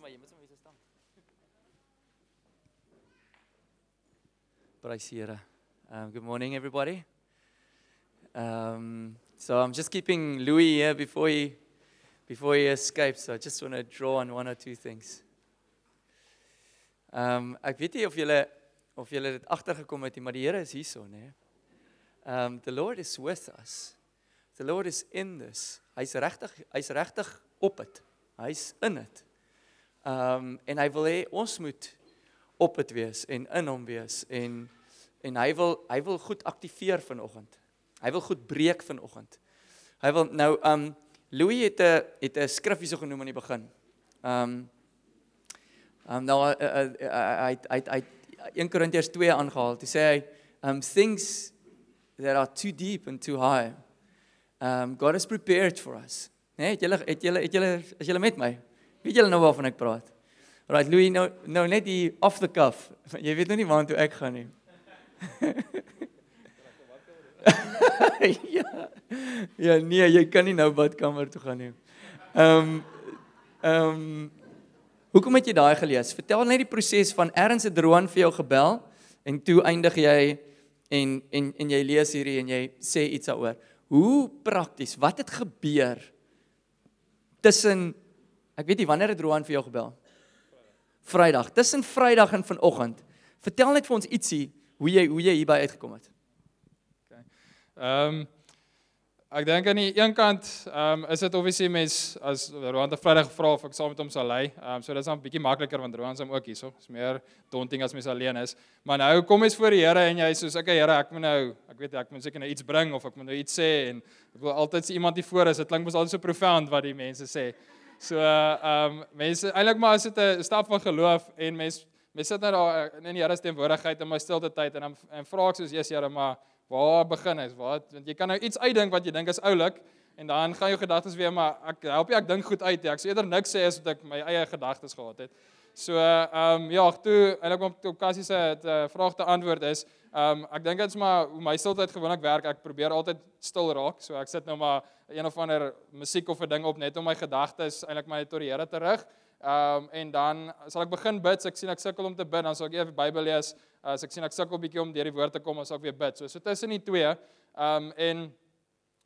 maar jy moet sommer hier staan. Praise die Here. Um, good morning everybody. Um, so I'm just keeping Louis here before he before he escapes. So I just want to draw on one or two things. Um ek weet nie of julle of julle dit agtergekom het nie, maar die Here is hierso, né? Um the Lord is with us. The Lord is in this. Hy's regtig hy's regtig op dit. Hy's in dit. Um en hy wil hê ons moet op dit wees en in hom wees en en hy wil hy wil goed aktiveer vanoggend. Hy wil goed breek vanoggend. Hy wil nou um Louis het 'n het 'n skrif hierso genoem aan die begin. Um um nou uh, uh, uh, hy hy hy 1 Korintiërs 2 aangehaal. Hy sê hy um things that are too deep and too high. Um God has prepared for us. Nee, het julle het julle het julle is julle met my? Weet julle nou waarvan ek praat? Right, Louis nou nou net die off the cuff. Jy weet nou nie waartoe ek gaan nie. ja. Ja, nee, jy kan nie nou badkamer toe gaan nie. Ehm um, ehm um, Hoekom het jy daai gelees? Vertel net die proses van erns het Roan vir jou gebel en toe eindig jy en en en jy lees hierdie en jy sê iets daaroor. Hoe prakties? Wat het gebeur tussen ek weet nie wanneer het Roan vir jou gebel? Vrydag. Tussen Vrydag en vanoggend. Vertel net vir ons ietsie hoe jy hoe jy hierby uitgekom het. Okay. Ehm um, ek dink aan die een kant ehm um, is dit obviously mens as Roan het Vrydag gevra of ek saam met hom sal lê. Ehm um, so dit is dan 'n bietjie makliker want Roan is hom ook hierso. Is meer daunting as mens alleen is. Maar nou kom mens voor die Here en jy sê okay Here, ek moet nou ek weet ek moet seker nou iets bring of ek moet nou iets sê en ek wil altyd sien iemand hier voor is. Dit klink mos altyd so profound wat die mense sê. So ehm um, mense eintlik maar as dit 'n stap van geloof en mense mense sit nou daar in die Here se teenwoordigheid in my stilte tyd en dan en vra ek soos Jesus Here maar waar begin is? Waar want jy kan nou iets uitdink wat jy dink is oulik en dan gaan jou gedagtes weer maar ek help jy ek dink goed uit. Ek sê eerder niks sê as wat ek my eie gedagtes gehad het. So ehm um, ja, toe eintlik om op Cassie se uh, vraag te antwoord is, ehm um, ek dink dit's maar hoe my stiltyd gewoonlik werk. Ek probeer altyd stil raak. So ek sit nou maar een of ander musiek of 'n ding op net om my gedagtes eintlik my tot die Here te rig. Ehm um, en dan sal ek begin bid. So ek sien ek sukkel om te bid, dan sal ek eers die Bybel lees. As ek sien ek sukkel bietjie om deur die woord te kom, dan sal ek weer bid. So so tussen die twee. Ehm um, en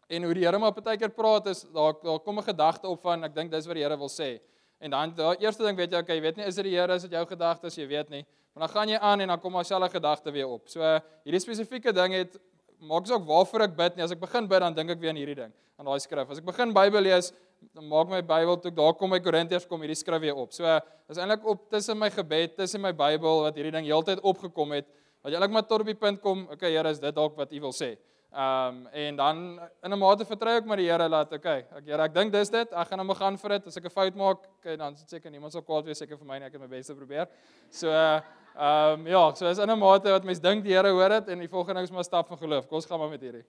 en hoe die Here maar partykeer praat is daar daar kom 'n gedagte op van ek dink dis wat die Here wil sê. En dan daai eerste ding weet jy, okay, jy weet nie is dit die Here is dit jou gedagtes, jy weet nie. Maar dan gaan jy aan en dan kom alselfe gedagte weer op. So hierdie spesifieke ding het maak saak waarvoor ek bid nie. As ek begin bid dan dink ek weer aan hierdie ding, aan daai skrif. As ek begin Bybel lees, dan maak my Bybel toe daar kom my Korintiërs kom hierdie skrif weer op. So is eintlik op tussen my gebed, tussen my Bybel wat hierdie ding heeltyd opgekom het. Wat jy eintlik maar tot op die punt kom, okay Here, is dit dalk wat U wil sê. Ehm um, en dan in 'n mate vertrou ek maar die Here laat okay. Ek Here, ek dink dis dit. Ek gaan hom gaan vir dit. As ek 'n fout maak, okay, dan seker niemand sal kwaad wees seker vir my nie. Ek het my bes te probeer. So uh Ehm um, ja, so is in 'n mate wat mense dink die Here hoor dit en die volgende is maar stap van geloof. Kom ons gaan maar met hierdie.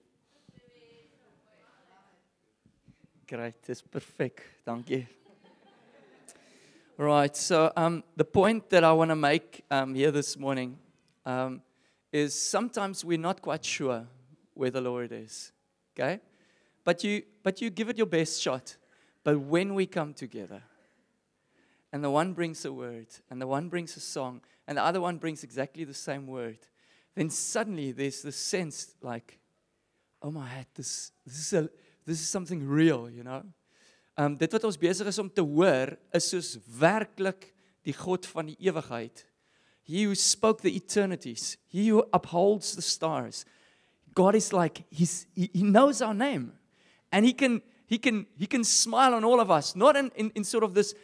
Great, dis perfek. Dankie. Right, so um the point that I want to make um here this morning um is sometimes we're not quite sure where the Lord is. Okay? But you but you give it your best shot. But when we come together and the one brings a word and the one brings a song and the other one brings exactly the same word, then suddenly there's this sense like, oh my head, this, this, is, a, this is something real, you know? Um, dit wat ons besig is om te hoor is soos werklik die God van die ewigheid. He who spoke the eternities, he who upholds the stars. God is like he's he, he knows our name and he can he can he can smile on all of us not in in, in sort of this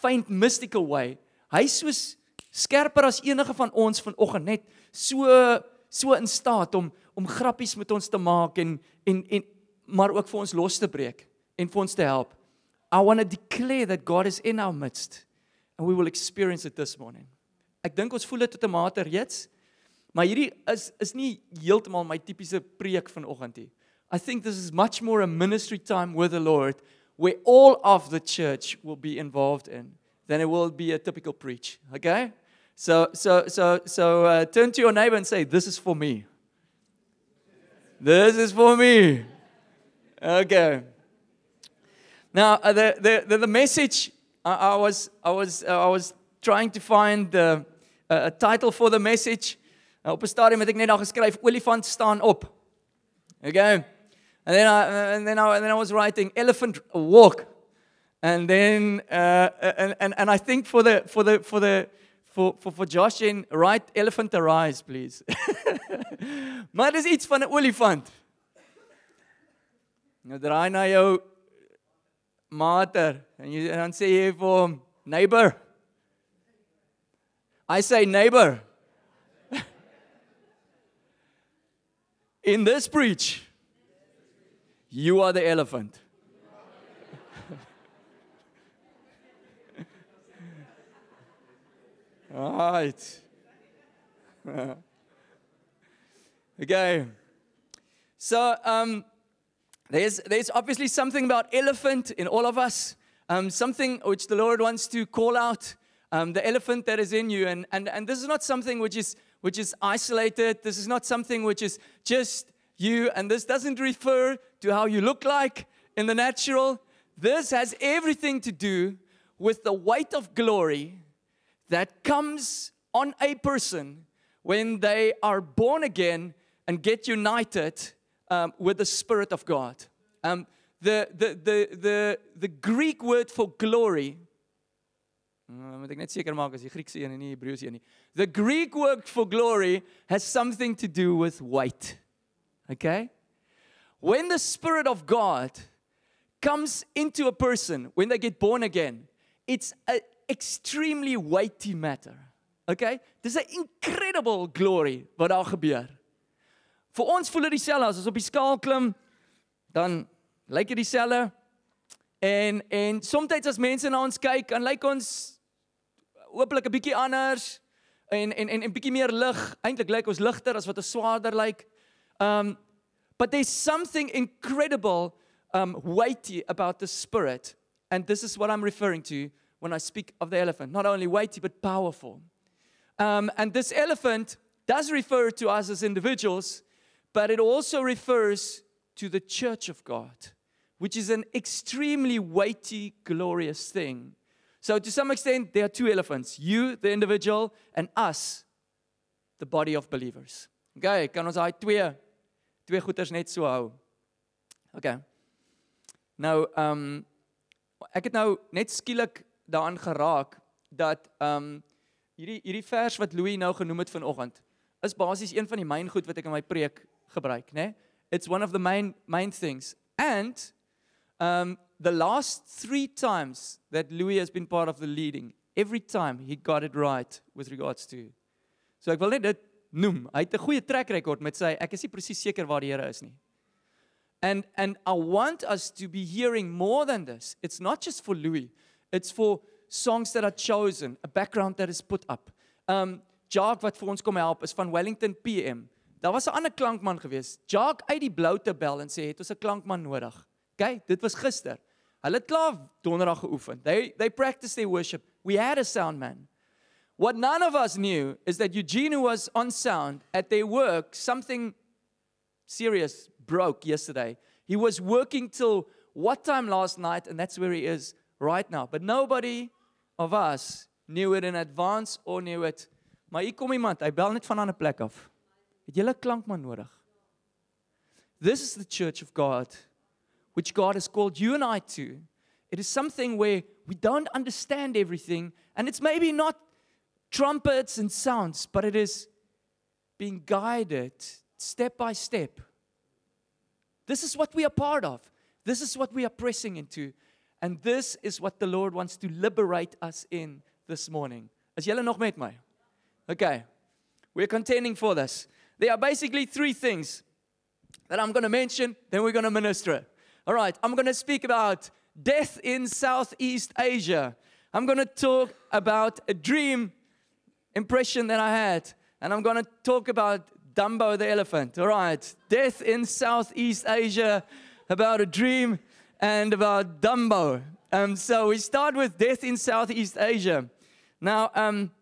faint mystical way. Hy soos skerper as enige van ons vanoggend net so so in staat om om grappies met ons te maak en en en maar ook vir ons los te breek en vir ons te help. I want to declare that God is in our midst and we will experience it this morning. Ek dink ons voel dit tot 'n mate reeds. Maar hierdie is is nie heeltemal my tipiese preek vanoggend nie. I think this is much more a ministry time with the Lord where all of the church will be involved in than it will be a typical preach. Okay? So, so, so, so uh, turn to your neighbor and say, This is for me. This is for me. Okay. Now, uh, the, the, the, message I, I was, I was, uh, I was trying to find uh, a title for the message. Nou, op 'n stadium het ek net daar geskryf olifant staan op. Okay. And then I and then I and then I was writing elephant walk. And then uh, and, and and I think for the for the for the for for for Josh in write elephant arise please. maar dis iets van 'n olifant. Nou draai na jou mater en jy dan sê jy vir hom neighbor. I say neighbor. In this preach, you are the elephant. All right. okay. So, um, there's, there's obviously something about elephant in all of us, um, something which the Lord wants to call out, um, the elephant that is in you. And, and, and this is not something which is, which is isolated. This is not something which is just you. And this doesn't refer to how you look like in the natural. This has everything to do with the weight of glory that comes on a person when they are born again and get united um, with the Spirit of God. Um, the, the, the, the, the Greek word for glory, uh, moet ek net seker maak as die Griekse een en nie Hebreëse een nie. The Greek word for glory has something to do with weight. Okay? When the spirit of God comes into a person when they get born again, it's an extremely weighty matter. Okay? Dis 'n incredible glory wat daar gebeur. Vir ons voel dit dieselfde as ons op die skaal klim, dan lyk dit dieselfde. En en soms as mense na ons kyk, dan lyk ons hopelik 'n bietjie anders en en en 'n bietjie meer lig. Eintlik lyk ons ligter as wat ons swaarder lyk. Um but there's something incredible um weighty about the spirit and this is what I'm referring to when I speak of the elephant. Not only weighty but powerful. Um and this elephant does refer to us as individuals but it also refers to the church of God, which is an extremely weighty, glorious thing. So, to some extent, there are two elephants you, the individual, and us, the body of believers. Okay, kan ons daai twee twee goeters net so hou. Okay. Nou, ehm um, ek het nou net skielik daaraan geraak dat ehm um, hierdie hierdie vers wat Louis nou genoem het vanoggend is basies een van die myn goed wat ek in my preek gebruik, né? It's one of the main main things. And um the last 3 times that Louis has been part of the leading, every time he got it right with regards to. So ek wil net dit noem. Hy het 'n goeie track record met sy ek is nie presies seker waar die Here is nie. And and I want us to be hearing more than this. It's not just for Louis. It's for songs that are chosen, a background that is put up. Um Jacques wat vir ons kom help is van Wellington PM. Daar was 'n ander klankman gewees. Jacques uit die blou te bel en sê het ons 'n klankman nodig. OK, dit was gister. Hulle het klaar donderdag geoefen. They they practiced their worship. We had a sound man. What none of us knew is that Eugene was on sound at their work. Something serious broke yesterday. He was working till what time last night and that's where he is right now. But nobody of us knew it in advance or knew it. Maar hier kom iemand, hy bel net van 'n ander plek af. Het jy 'n klankman nodig? This is the church of God which God has called you and I to. It is something where we don't understand everything and it's maybe not trumpets and sounds but it is being guided step by step. This is what we are part of. This is what we are pressing into and this is what the Lord wants to liberate us in this morning. Is julle nog met my? Okay. We're contending for this. There are basically three things that I'm going to mention, then we're going to minister. All right, I'm going to speak about death in Southeast Asia. I'm going to talk about a dream impression that I had, and I'm going to talk about Dumbo the elephant. All right, death in Southeast Asia, about a dream, and about Dumbo. Um, so we start with death in Southeast Asia. Now, um,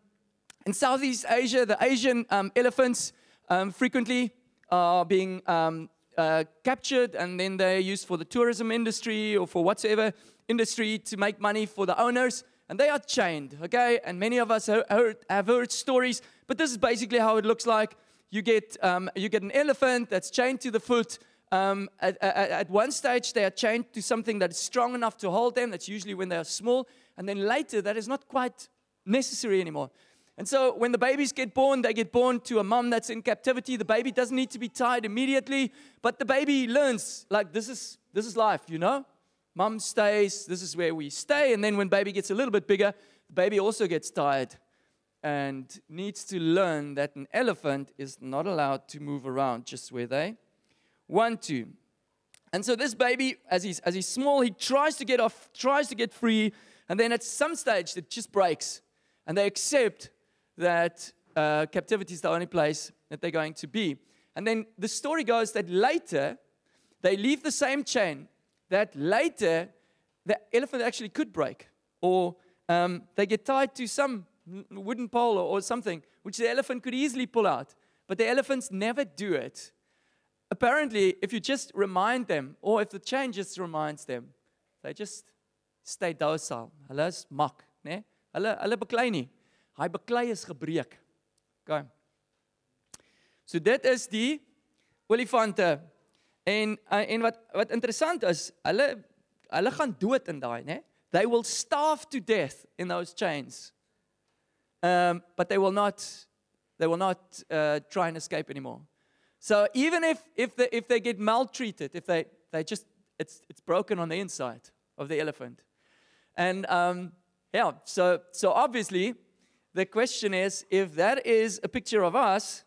in Southeast Asia, the Asian um, elephants um, frequently are being um, uh, captured and then they're used for the tourism industry or for whatsoever industry to make money for the owners. And they are chained, okay? And many of us have heard, have heard stories, but this is basically how it looks like. You get, um, you get an elephant that's chained to the foot. Um, at, at, at one stage, they are chained to something that is strong enough to hold them. That's usually when they are small. And then later, that is not quite necessary anymore. And so when the babies get born, they get born to a mom that's in captivity. The baby doesn't need to be tied immediately, but the baby learns like this is this is life, you know? Mom stays, this is where we stay, and then when baby gets a little bit bigger, the baby also gets tired and needs to learn that an elephant is not allowed to move around just where they want to. And so this baby, as he's as he's small, he tries to get off, tries to get free, and then at some stage it just breaks, and they accept that uh, captivity is the only place that they're going to be. And then the story goes that later they leave the same chain, that later the elephant actually could break, or um, they get tied to some wooden pole or, or something, which the elephant could easily pull out. But the elephants never do it. Apparently, if you just remind them, or if the chain just reminds them, they just stay docile. Hulle mak, né? Hy beklei is gebreek. OK. So dit is die olifante. En uh, en wat wat interessant is, hulle hulle gaan dood in daai, né? They will starve to death in those chains. Um but they will not they will not uh, try and escape anymore. So even if if they if they get maltreated, if they they just it's it's broken on the inside of the elephant. And um yeah, so so obviously the question is if that is a picture of us,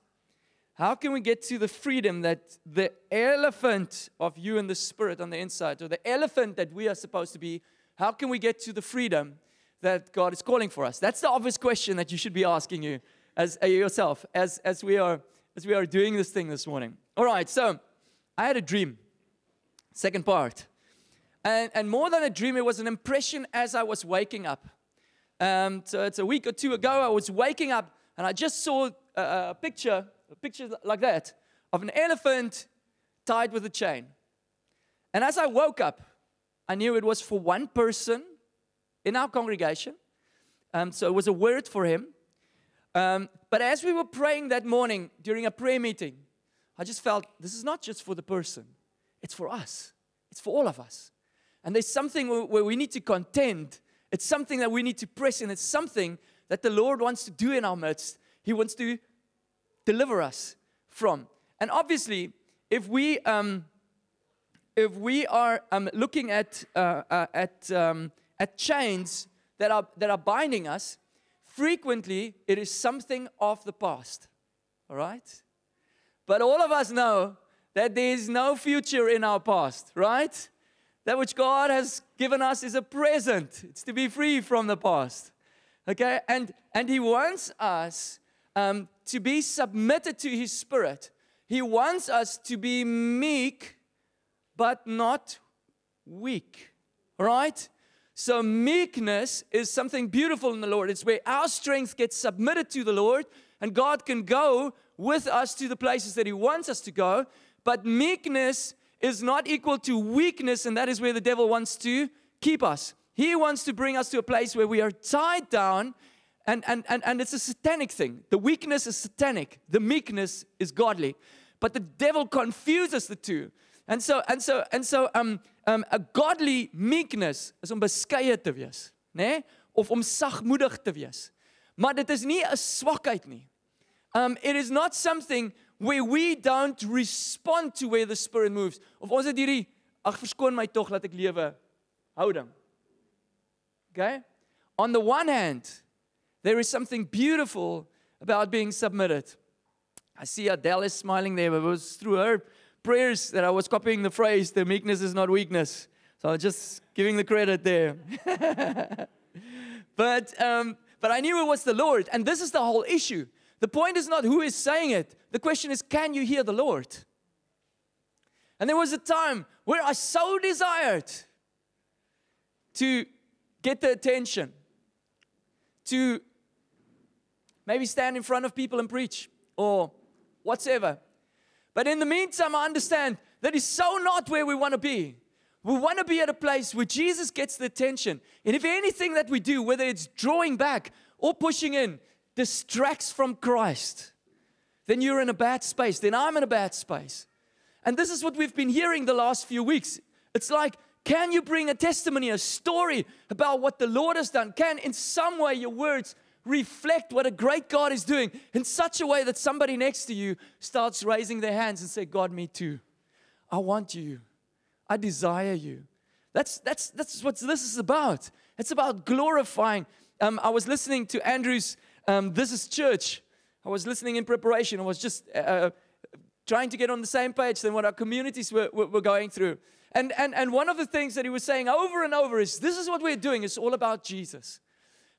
how can we get to the freedom that the elephant of you and the spirit on the inside, or the elephant that we are supposed to be, how can we get to the freedom that God is calling for us? That's the obvious question that you should be asking you as uh, yourself as, as we are as we are doing this thing this morning. All right, so I had a dream. Second part. And, and more than a dream, it was an impression as I was waking up. Um, so it's a week or two ago, I was waking up and I just saw a, a picture, a picture like that, of an elephant tied with a chain. And as I woke up, I knew it was for one person in our congregation. Um, so it was a word for him. Um, but as we were praying that morning during a prayer meeting, I just felt this is not just for the person, it's for us, it's for all of us. And there's something where we need to contend it's something that we need to press in. It's something that the Lord wants to do in our midst. He wants to deliver us from. And obviously, if we um, if we are um, looking at uh, uh, at um, at chains that are that are binding us, frequently it is something of the past. All right, but all of us know that there is no future in our past, right? That which God has given us is a present. It's to be free from the past. Okay? And, and He wants us um, to be submitted to His Spirit. He wants us to be meek, but not weak. Right? So, meekness is something beautiful in the Lord. It's where our strength gets submitted to the Lord, and God can go with us to the places that He wants us to go. But meekness is not equal to weakness, and that is where the devil wants to keep us. He wants to bring us to a place where we are tied down, and, and, and, and it's a satanic thing. The weakness is satanic, the meekness is godly. But the devil confuses the two. And so, and so, and so um, um, a godly meekness is om beskeie te wees, né? Of om sagmoedig te wees. Maar dit is nie 'n swakheid nie. Um, it is not something where we don't respond to where the spirit moves. Of ons het hierdie ag verskoon my tog dat ek lewe houding. Okay? On the one hand, there is something beautiful about being submitted. I see Adele is smiling there, but it was through her prayers that I was copying the phrase, the meekness is not weakness. So I'm just giving the credit there. but, um, but I knew it was the Lord, and this is the whole issue. The point is not who is saying it. The question is, can you hear the Lord? And there was a time where I so desired to get the attention, to maybe stand in front of people and preach or whatever. But in the meantime, I understand that is so not where we want to be. We want to be at a place where Jesus gets the attention. And if anything that we do, whether it's drawing back or pushing in, distracts from Christ, then you're in a bad space. Then I'm in a bad space. And this is what we've been hearing the last few weeks. It's like, can you bring a testimony, a story about what the Lord has done? Can, in some way, your words reflect what a great God is doing in such a way that somebody next to you starts raising their hands and say, God, me too. I want you. I desire you. That's, that's, that's what this is about. It's about glorifying. Um, I was listening to Andrew's um, This is Church. I was listening in preparation. I was just uh, uh, trying to get on the same page than what our communities were, were, were going through. And, and, and one of the things that he was saying over and over is this is what we're doing, it's all about Jesus.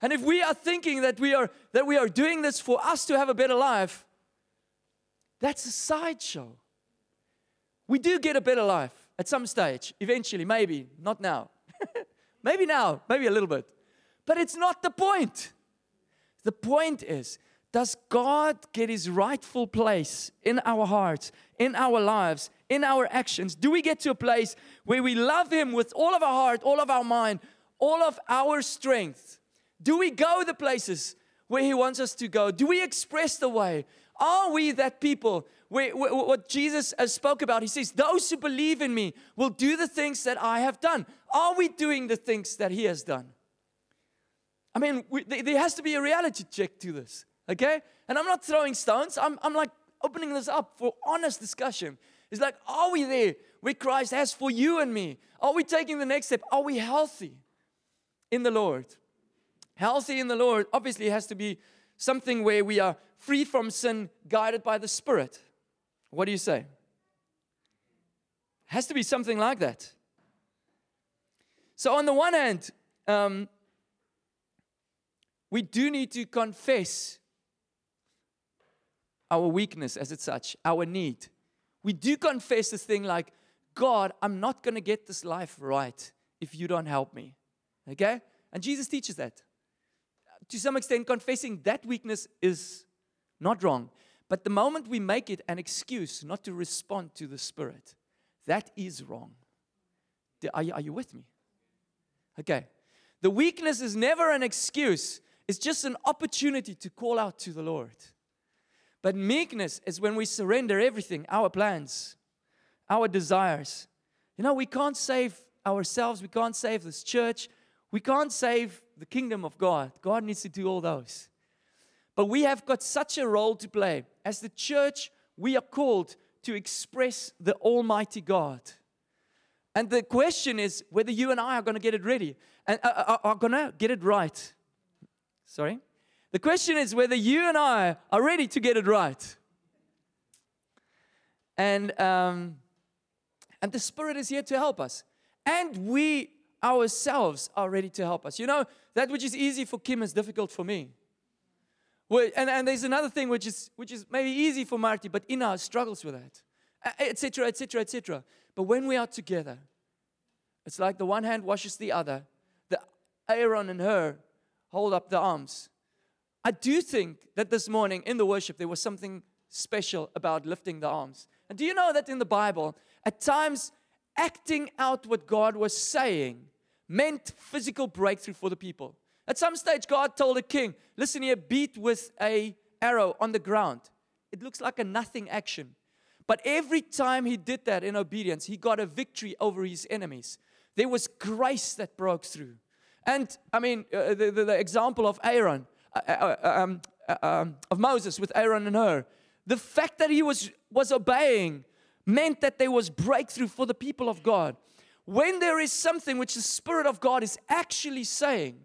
And if we are thinking that we are, that we are doing this for us to have a better life, that's a sideshow. We do get a better life at some stage, eventually, maybe, not now. maybe now, maybe a little bit. But it's not the point. The point is, does God get his rightful place in our hearts, in our lives, in our actions? Do we get to a place where we love him with all of our heart, all of our mind, all of our strength? Do we go the places where He wants us to go? Do we express the way? Are we that people? Where, what Jesus has spoke about, He says, "Those who believe in Me will do the things that I have done." Are we doing the things that He has done? I mean, we, there has to be a reality check to this, okay? And I'm not throwing stones. I'm, I'm like opening this up for honest discussion. It's like, are we there where Christ has for you and me? Are we taking the next step? Are we healthy in the Lord? Healthy in the Lord obviously has to be something where we are free from sin, guided by the Spirit. What do you say? Has to be something like that. So, on the one hand, um, we do need to confess our weakness as it's such, our need. We do confess this thing like, God, I'm not going to get this life right if you don't help me. Okay? And Jesus teaches that to some extent, confessing that weakness is not wrong. But the moment we make it an excuse not to respond to the Spirit, that is wrong. Are you, are you with me? Okay. The weakness is never an excuse, it's just an opportunity to call out to the Lord. But meekness is when we surrender everything our plans, our desires. You know, we can't save ourselves, we can't save this church, we can't save the kingdom of God. God needs to do all those. But we have got such a role to play. As the church, we are called to express the Almighty God. And the question is whether you and I are going to get it ready and uh, uh, are going to get it right. Sorry? The question is whether you and I are ready to get it right. And, um, and the Spirit is here to help us. And we ourselves are ready to help us. You know, that which is easy for Kim is difficult for me. And, and there's another thing which is, which is maybe easy for Marty, but Ina struggles with that, etc., etc., etc. But when we are together, it's like the one hand washes the other. The Aaron and Hur hold up the arms. I do think that this morning in the worship there was something special about lifting the arms. And do you know that in the Bible, at times acting out what God was saying meant physical breakthrough for the people. At some stage, God told the king, Listen here, beat with a arrow on the ground. It looks like a nothing action. But every time he did that in obedience, he got a victory over his enemies. There was grace that broke through. And I mean, uh, the, the, the, example of Aaron, uh, uh, uh um, uh, um, of Moses with Aaron and Hur, the fact that he was, was obeying meant that there was breakthrough for the people of God. When there is something which the Spirit of God is actually saying,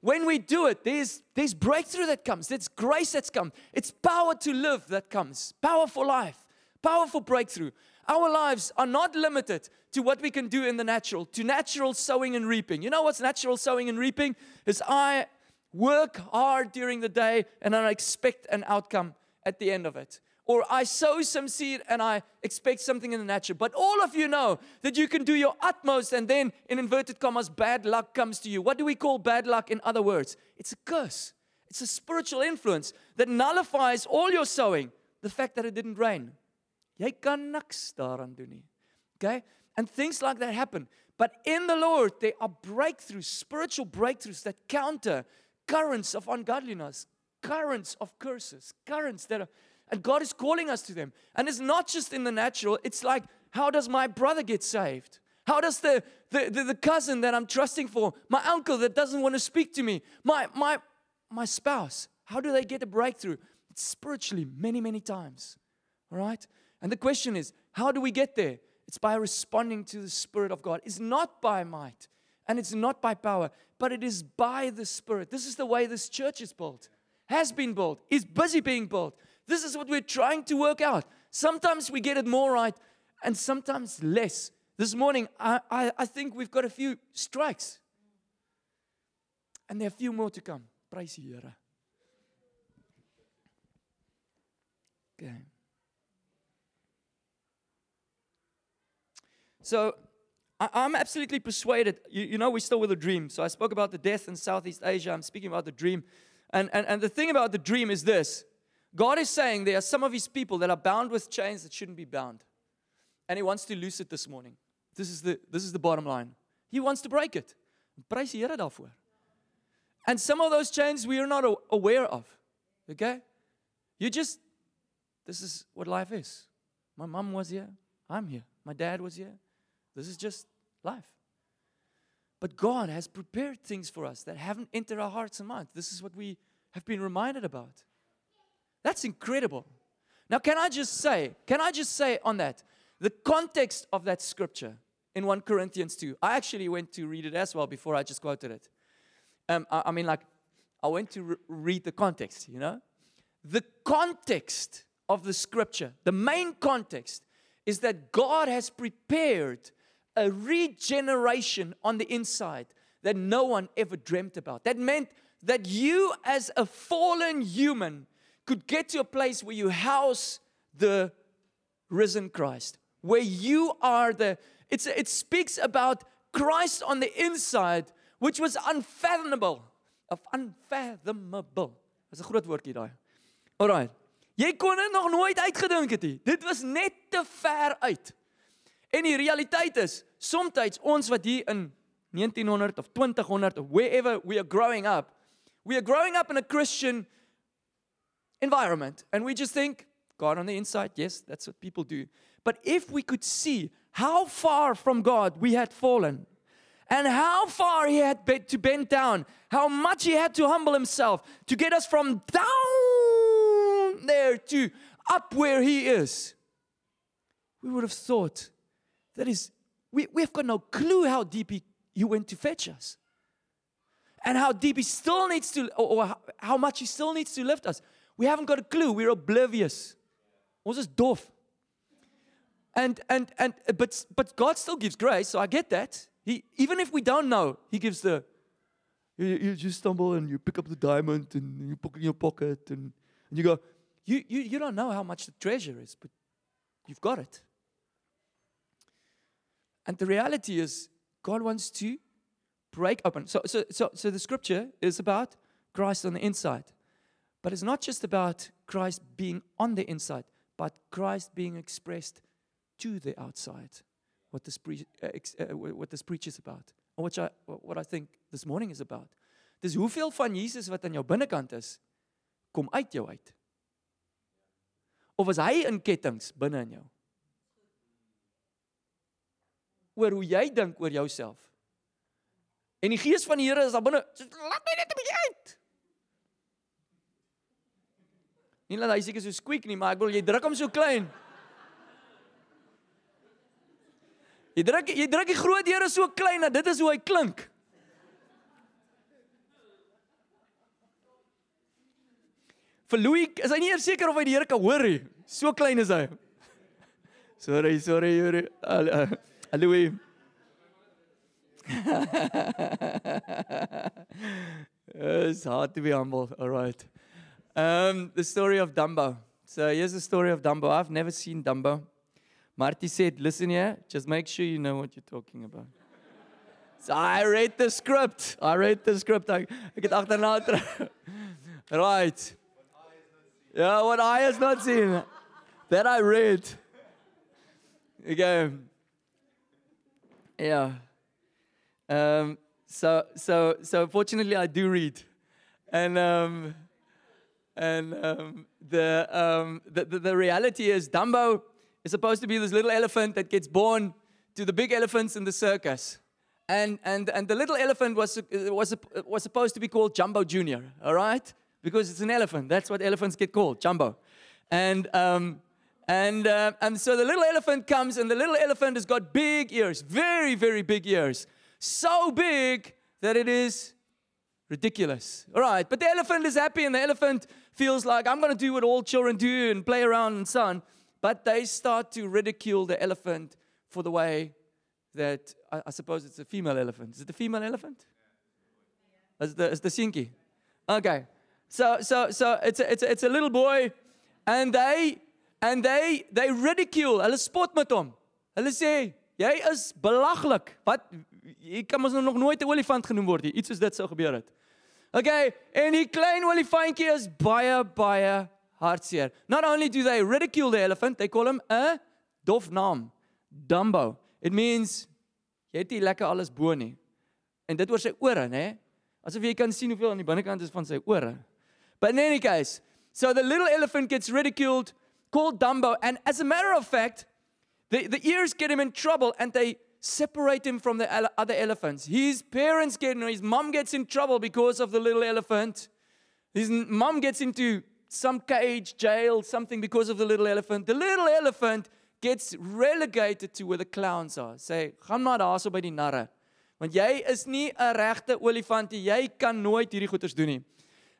when we do it, there's, there's breakthrough that comes, there's grace that's come, it's power to live that comes, powerful life, powerful breakthrough. Our lives are not limited to what we can do in the natural, to natural sowing and reaping. You know what's natural sowing and reaping? Is I work hard during the day and I expect an outcome at the end of it or I sow some seed and I expect something in the natural. But all of you know that you can do your utmost and then, in inverted commas, bad luck comes to you. What do we call bad luck in other words? It's a curse, it's a spiritual influence that nullifies all your sowing. The fact that it didn't rain. Okay? And things like that happen. But in the Lord, there are breakthroughs, spiritual breakthroughs that counter currents of ungodliness, currents of curses, currents that are, and God is calling us to them. And it's not just in the natural, it's like, how does my brother get saved? How does the, the, the, the cousin that I'm trusting for, my uncle that doesn't want to speak to me, my, my, my spouse, how do they get a breakthrough? It's spiritually many, many times. All right? And the question is, how do we get there? It's by responding to the Spirit of God. It's not by might and it's not by power, but it is by the Spirit. This is the way this church is built, has been built, is busy being built. This is what we're trying to work out. Sometimes we get it more right and sometimes less. This morning, I, I, I think we've got a few strikes. And there are a few more to come. Praise the. Okay. So I, am absolutely persuaded. You, you, know, we're still with a dream. So I spoke about the death in Southeast Asia. I'm speaking about the dream. And, and, and the thing about the dream is this God is saying there are some of His people that are bound with chains that shouldn't be bound. And He wants to loose it this morning. This is the, this is the bottom line. He wants to break it. And some of those chains we are not aware of. Okay? You just, this is what life is. My mom was here. I'm here. My dad was here. This is just life. But God has prepared things for us that haven't entered our hearts and minds. This is what we have been reminded about. That's incredible. Now, can I just say, can I just say on that, the context of that scripture in 1 Corinthians 2. I actually went to read it as well before I just quoted it. Um, I, I mean, like, I went to re- read the context, you know? The context of the scripture, the main context, is that God has prepared a regeneration on the inside that no one ever dreamt about. That meant that you, as a fallen human, could get to a place where you house the risen Christ, where you are the it's, it speaks about Christ on the inside, which was unfathomable. Of unfathomable. Dis 'n groot woordjie daai. Alraai. Jy kon dit nog nooit uitgedink het nie. Dit was net te ver uit. En die realiteit is, soms ons wat hier in 1900 of 2000 of wherever we are growing up, we are growing up in a Christian environment and we just think God on the inside, yes, that's what people do. But if we could see how far from God we had fallen, and how far he had to bend down, how much he had to humble himself to get us from down there to up where he is, we would have thought that is, we, we've got no clue how deep he, he went to fetch us. And how deep he still needs to, or, or how much he still needs to lift us. We haven't got a clue. We're oblivious. Ons is dof. And and and but but God still gives grace, so I get that. He even if we don't know, He gives the. You, you just stumble and you pick up the diamond and you put it in your pocket and, and you go. You, you you don't know how much the treasure is, but you've got it. And the reality is, God wants to break open. So so so so the scripture is about Christ on the inside, but it's not just about Christ being on the inside, but Christ being expressed to the outside. What this, pre- uh, uh, what this preach is about. Or what I, what I think this morning is about. Dis hoeveel van Jesus wat aan jou binnekant is, kom uit jou uit. Of is hy in kettinge binne in jou? Oor hoe jy dink oor jouself. En die gees van die Here is daar binne. Laat my net 'n bietjie uit. Nie laat hy seker so squeak nie, maar ek wil jy druk hom so klein. Jy druk jy druk die groot Here so klein dat dit is hoe hy klink. Vir Louis is hy nie eers seker of hy die Here kan hoor nie. So klein is hy. Sorry, sorry, Here. Louis. it's hard to be humble. All right. Um, the story of Dumbo. So here's the story of Dumbo. I've never seen Dumbo. Marty said, listen here, just make sure you know what you're talking about. So I read the script. I read the script. I get agterna Right. Yeah, what I has not seen. That I read. Okay. Yeah. Um, so, so, so fortunately, I do read, and um, and um, the, um, the, the the reality is Dumbo is supposed to be this little elephant that gets born to the big elephants in the circus, and and and the little elephant was was was supposed to be called Jumbo Junior. All right, because it's an elephant. That's what elephants get called, Jumbo, and. Um, and, uh, and so the little elephant comes, and the little elephant has got big ears, very, very big ears. So big that it is ridiculous. All right, but the elephant is happy, and the elephant feels like, I'm going to do what all children do and play around and so on. But they start to ridicule the elephant for the way that, I, I suppose it's a female elephant. Is it a female elephant? Is the, is the sinky? Okay. So, so, so it's, a, it's, a, it's a little boy, and they and they they ridicule. Hulle spot met hom. Hulle sê, "Jy is belaglik. Wat jy kan mos nog nooit 'n olifant genoem word nie. Iets soos dit sou gebeur het." Okay, en die klein olifantjie is baie baie hartseer. Not only do they ridicule the elephant, they call him a dof naam, Dumbo. It means jy het nie lekker alles bo nie. En dit oor sy ore, né? Asof jy kan sien hoeveel aan die binnekant is van sy ore. But in any case, so the little elephant gets ridiculed called Dumbo. And as a matter of fact, the, the ears get him in trouble and they separate him from the ele- other elephants. His parents get, his mom gets in trouble because of the little elephant. His mom gets into some cage, jail, something because of the little elephant. The little elephant gets relegated to where the clowns are. Say, gaan maar daar so by die narre. Want jy is nie 'n regte olifant nie. Jy kan nooit hierdie goeters doen nie.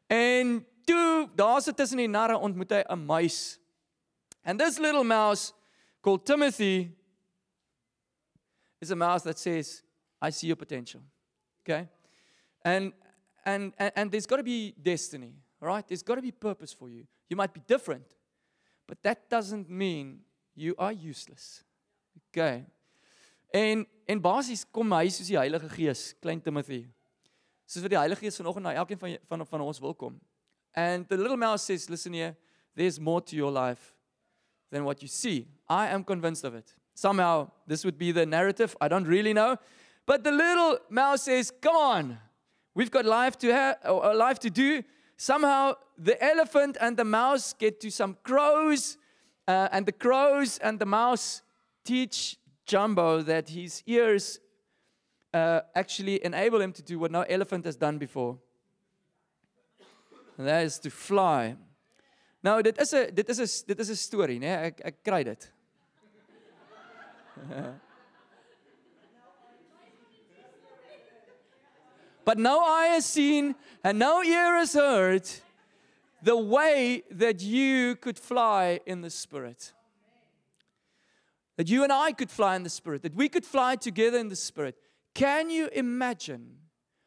En toe, daar sit tussen die narre ontmoet hy 'n muis. And this little mouse called Timothy is a mouse that says, I see your potential. Okay? And and and, and there's got to be destiny, all right? There's got to be purpose for you. You might be different, but that doesn't mean you are useless. Okay. En en basies kom hy soos die Heilige Gees, klein Timothy. Soos wat die Heilige Gees vanoggend na elkeen van van van ons wil kom. And the little mouse says, listen here, there's more to your life than what you see. I am convinced of it. Somehow, this would be the narrative. I don't really know. But the little mouse says, Come on, we've got life to have, or life to do. Somehow, the elephant and the mouse get to some crows, uh, and the crows and the mouse teach Jumbo that his ears uh, actually enable him to do what no elephant has done before. And that is to fly. Nou dit is 'n dit is 'n dit is 'n storie, né? Ek ek kry dit. But no eye has seen and no ear has heard the way that you could fly in the spirit. That you and I could fly in the spirit, that we could fly together in the spirit. Can you imagine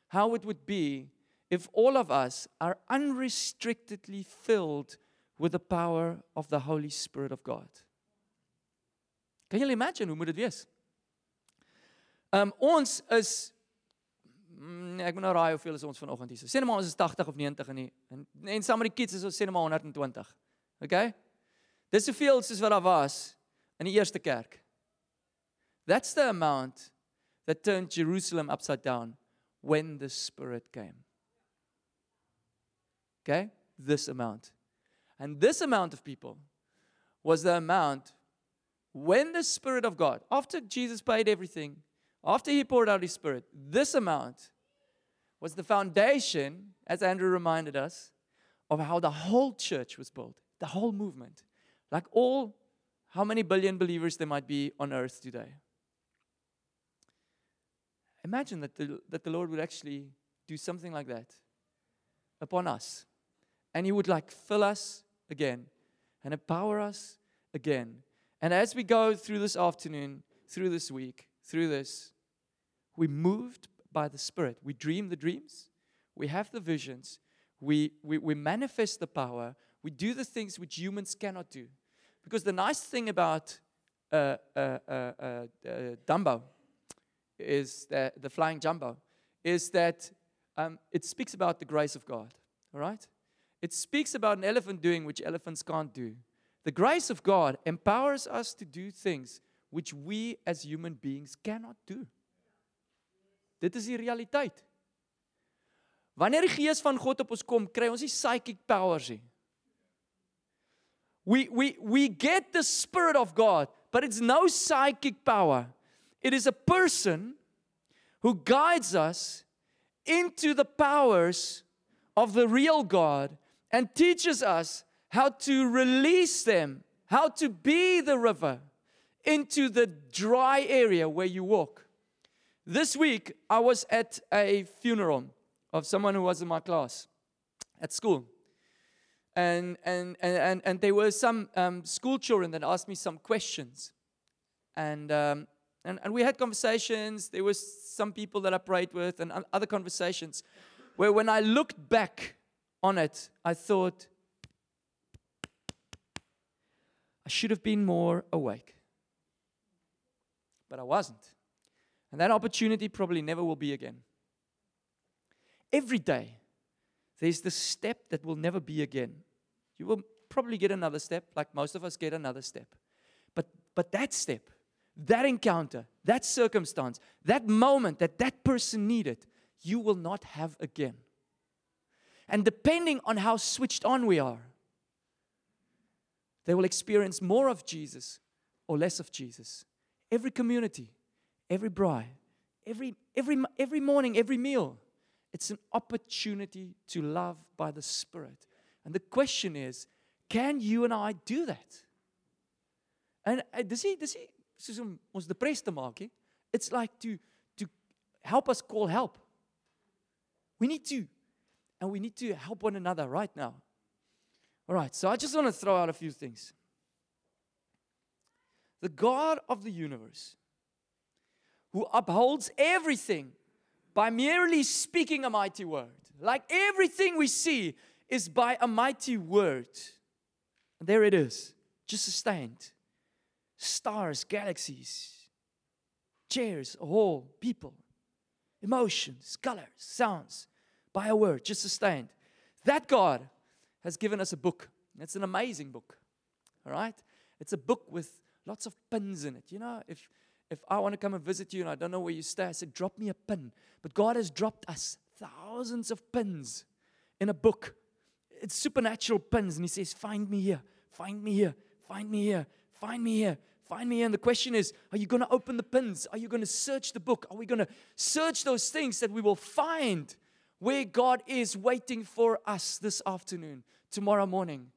how it would be if all of us are unrestrictedly filled with the power of the Holy Spirit of God. Kan julle imagine hoe moet dit wees? Um ons is mm, ek moet nou raai hoeveel is ons vanoggend hier. Sê net maar ons is 80 of 90 in die en, en saam met die kids is ons sê net maar 120. Okay? Dis soveel soos wat daar was in die eerste kerk. That's the amount that turned Jerusalem upside down when the Spirit came. Okay? This amount. And this amount of people was the amount when the Spirit of God, after Jesus paid everything, after He poured out His Spirit, this amount was the foundation, as Andrew reminded us, of how the whole church was built, the whole movement. Like all, how many billion believers there might be on earth today. Imagine that the, that the Lord would actually do something like that upon us. And He would like fill us again and empower us again. And as we go through this afternoon, through this week, through this, we moved by the Spirit. We dream the dreams, we have the visions, we, we, we manifest the power, we do the things which humans cannot do. Because the nice thing about uh, uh, uh, uh, uh Dumbo is that the flying jumbo is that um, it speaks about the grace of God. All right? It speaks about an elephant doing which elephants can't do. The grace of God empowers us to do things which we as human beings cannot do. Dit is die realiteit. Wanneer die gees van God op ons kom, kry ons psychic powers nie. We we we get the spirit of God, but it's no psychic power. It is a person who guides us into the powers of the real God and teaches us how to release them, how to be the river into the dry area where you walk. This week, I was at a funeral of someone who was in my class at school. And, and, and, and, and there were some um, school children that asked me some questions. And, um, and, and we had conversations. There was some people that I prayed with and other conversations where when I looked back on it, I thought, I should have been more awake. But I wasn't. And that opportunity probably never will be again. Every day, there's the step that will never be again. You will probably get another step, like most of us get another step. But, but that step, that encounter, that circumstance, that moment that that person needed, you will not have again. And depending on how switched on we are, they will experience more of Jesus or less of Jesus. Every community, every bride, every, every, every morning, every meal, it's an opportunity to love by the Spirit. And the question is can you and I do that? And uh, does he, does he, soos om ons depressed it's like to, to help us call help. We need to, and we need to help one another right now. All right, so I just want to throw out a few things. The God of the universe, who upholds everything by merely speaking a mighty word. Like everything we see is by a mighty word. And there it is, just sustained. Stars, galaxies, chairs, a hall, people, emotions, colors, sounds, by a word, just sustained. That God has given us a book. It's an amazing book. All right? It's a book with lots of pins in it. You know, if if I want to come and visit you and I don't know where you stay, I said, drop me a pin. But God has dropped us thousands of pins in a book. It's supernatural pins. And He says, find me here, find me here, find me here, find me here, find me here. And the question is, are you going to open the pins? Are you going to search the book? Are we going to search those things that we will find where God is waiting for us this afternoon, tomorrow morning?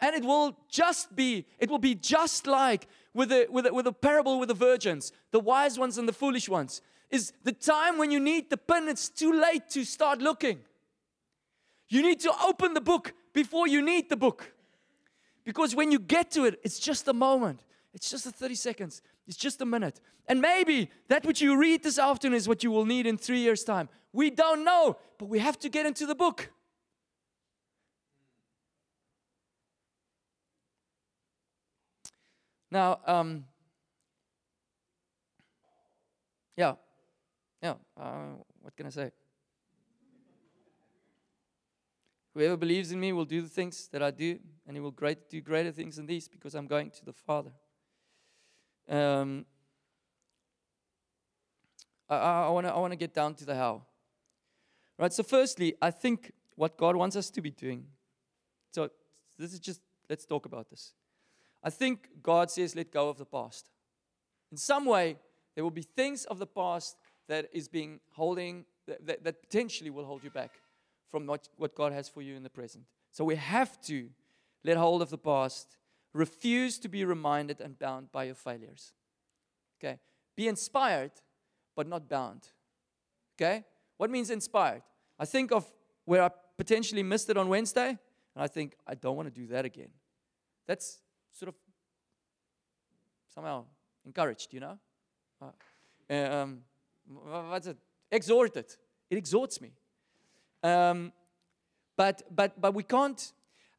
And it will just be, it will be just like with the, with the, with the parable with the virgins, the wise ones and the foolish ones. Is the time when you need the pin, it's too late to start looking. You need to open the book before you need the book. Because when you get to it, it's just a moment. It's just a 30 seconds. It's just a minute. And maybe that which you read this afternoon is what you will need in three years' time. We don't know, but we have to get into the book. Now, um, yeah, yeah, uh, what can I say? Whoever believes in me will do the things that I do, and he will great, do greater things than these because I'm going to the Father. Um, I, I, I want to get down to the how. Right, so firstly, I think what God wants us to be doing. So, this is just, let's talk about this. I think God says, let go of the past. In some way, there will be things of the past that is being holding, that, that, potentially will hold you back from what, what God has for you in the present. So we have to let hold of the past, refuse to be reminded and bound by your failures. Okay? Be inspired, but not bound. Okay? What means inspired? I think of where I potentially missed it on Wednesday, and I think, I don't want to do that again. That's sort of somehow encouraged, you know? Uh, um, what's it? Exhorted. It exhorts me. Um, but, but, but we can't.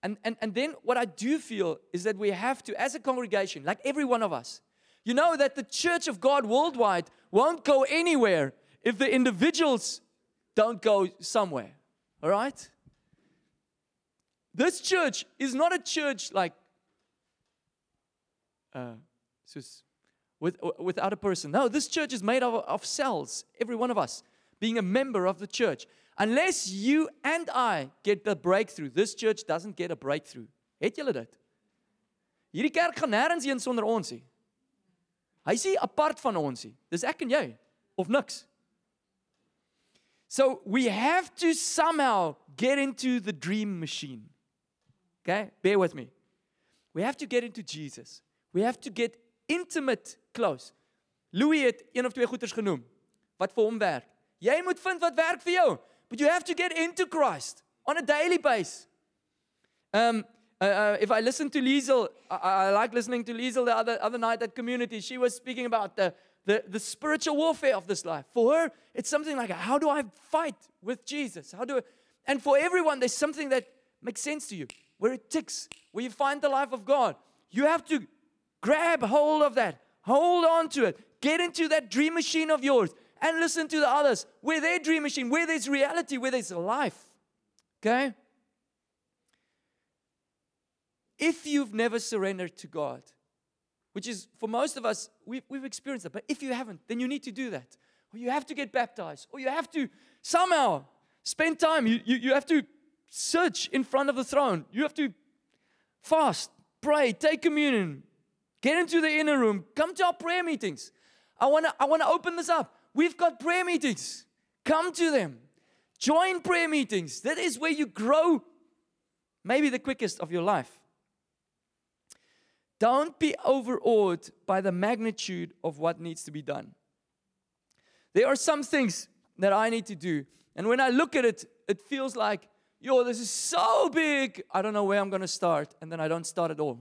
And, and, and then what I do feel is that we have to, as a congregation, like every one of us, you know that the church of God worldwide won't go anywhere if the individuals don't go somewhere. All right? This church is not a church like uh, with, without a person. No, this church is made of, of cells, every one of us. being a member of the church. Unless you and I get the breakthrough, this church doesn't get a breakthrough. Het julle dit? Hierdie kerk gaan nêrens heen sonder ons nie. Hy sê apart van ons nie. Dis ek en jy of niks. So we have to somehow get into the dream machine. Okay? Bear with me. We have to get into Jesus. We have to get intimate close. Louis het een of twee goeters genoem wat vir hom werk. Jy moet vind wat werk vir jou. But you have to get into Christ on a daily basis. Um uh, uh, if I listen to Liesel, I, I like listening to Liesel the other, other night at community. She was speaking about the, the, the spiritual warfare of this life. For her, it's something like, how do I fight with Jesus? How do I, and for everyone, there's something that makes sense to you, where it ticks, where you find the life of God. You have to grab hold of that, hold on to it, get into that dream machine of yours, and listen to the others, where their dream machine, where there's reality, where there's life. Okay? if you've never surrendered to God, which is for most of us, we've, we've experienced that, but if you haven't, then you need to do that. Or you have to get baptized, or you have to somehow spend time. You, you, you have to search in front of the throne. You have to fast, pray, take communion, get into the inner room, come to our prayer meetings. I want to I wanna open this up. We've got prayer meetings. Come to them. Join prayer meetings. That is where you grow maybe the quickest of your life. Don't be overawed by the magnitude of what needs to be done. There are some things that I need to do. And when I look at it, it feels like, yo, this is so big. I don't know where I'm going to start. And then I don't start at all.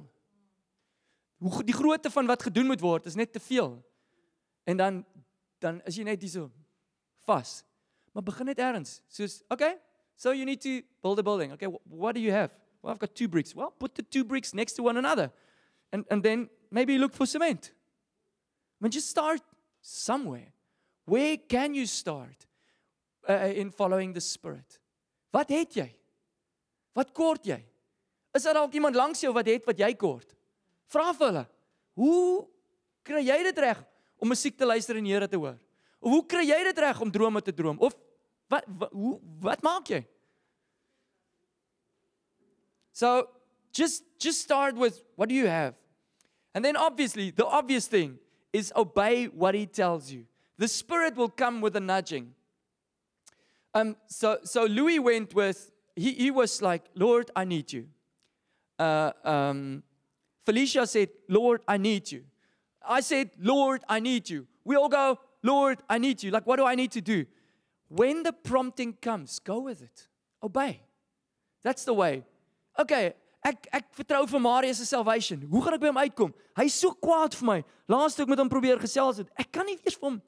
Die grootte van wat gedoen moet word is net te veel. En dan dan is jy net hier so vas. Maar begin net ergens. Soos, okay, so you need to build a building. Okay, what do you have? Well, I've got two bricks. Well, put the two bricks next to one another. And, and then maybe look for cement. I mean, just start somewhere. Where can you start uh, in following the Spirit? Wat het jy? Wat kort jy? Is daar dalk iemand langs jou wat het wat jy kort? Vra vir hulle. Hoe kry jy dit reg om musiek te luister en Here te hoor? Of hoe kry jy dit reg om drome te droom? Of wat wat, hoe, wat maak jy? So, just just start with what do you have? And then obviously, the obvious thing is obey what he tells you. The Spirit will come with a nudging. Um, so, so Louis went with, he, he was like, Lord, I need you. Uh, um, Felicia said, Lord, I need you. I said, Lord, I need you. We all go, Lord, I need you. Like, what do I need to do? When the prompting comes, go with it. Obey. That's the way. Okay, ek ek vertrou vir Marius se salvation. Hoe gaan ek by hom uitkom? Hy's so kwaad vir my. Laaste ek met hom probeer gesels het. Ek kan nie eers vir hom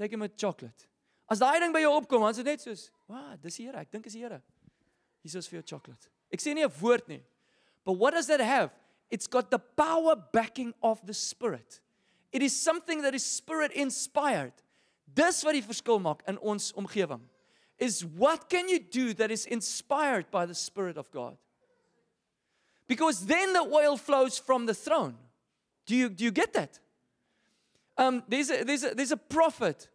take him a chocolate. As daai ding by jou opkom, dan is dit net soos, "Wow, dis die Here. Ek dink is die Here." Hier is vir jou chocolate. Ek sê nie 'n woord nie. But what does that have? It's got the power backing of the spirit. It is something that is spirit inspired. Dis wat die verskil maak in ons omgewing is what can you do that is inspired by the Spirit of God? Because then the oil flows from the throne. Do you, do you get that? Um, there's, a, there's, a, there's a prophet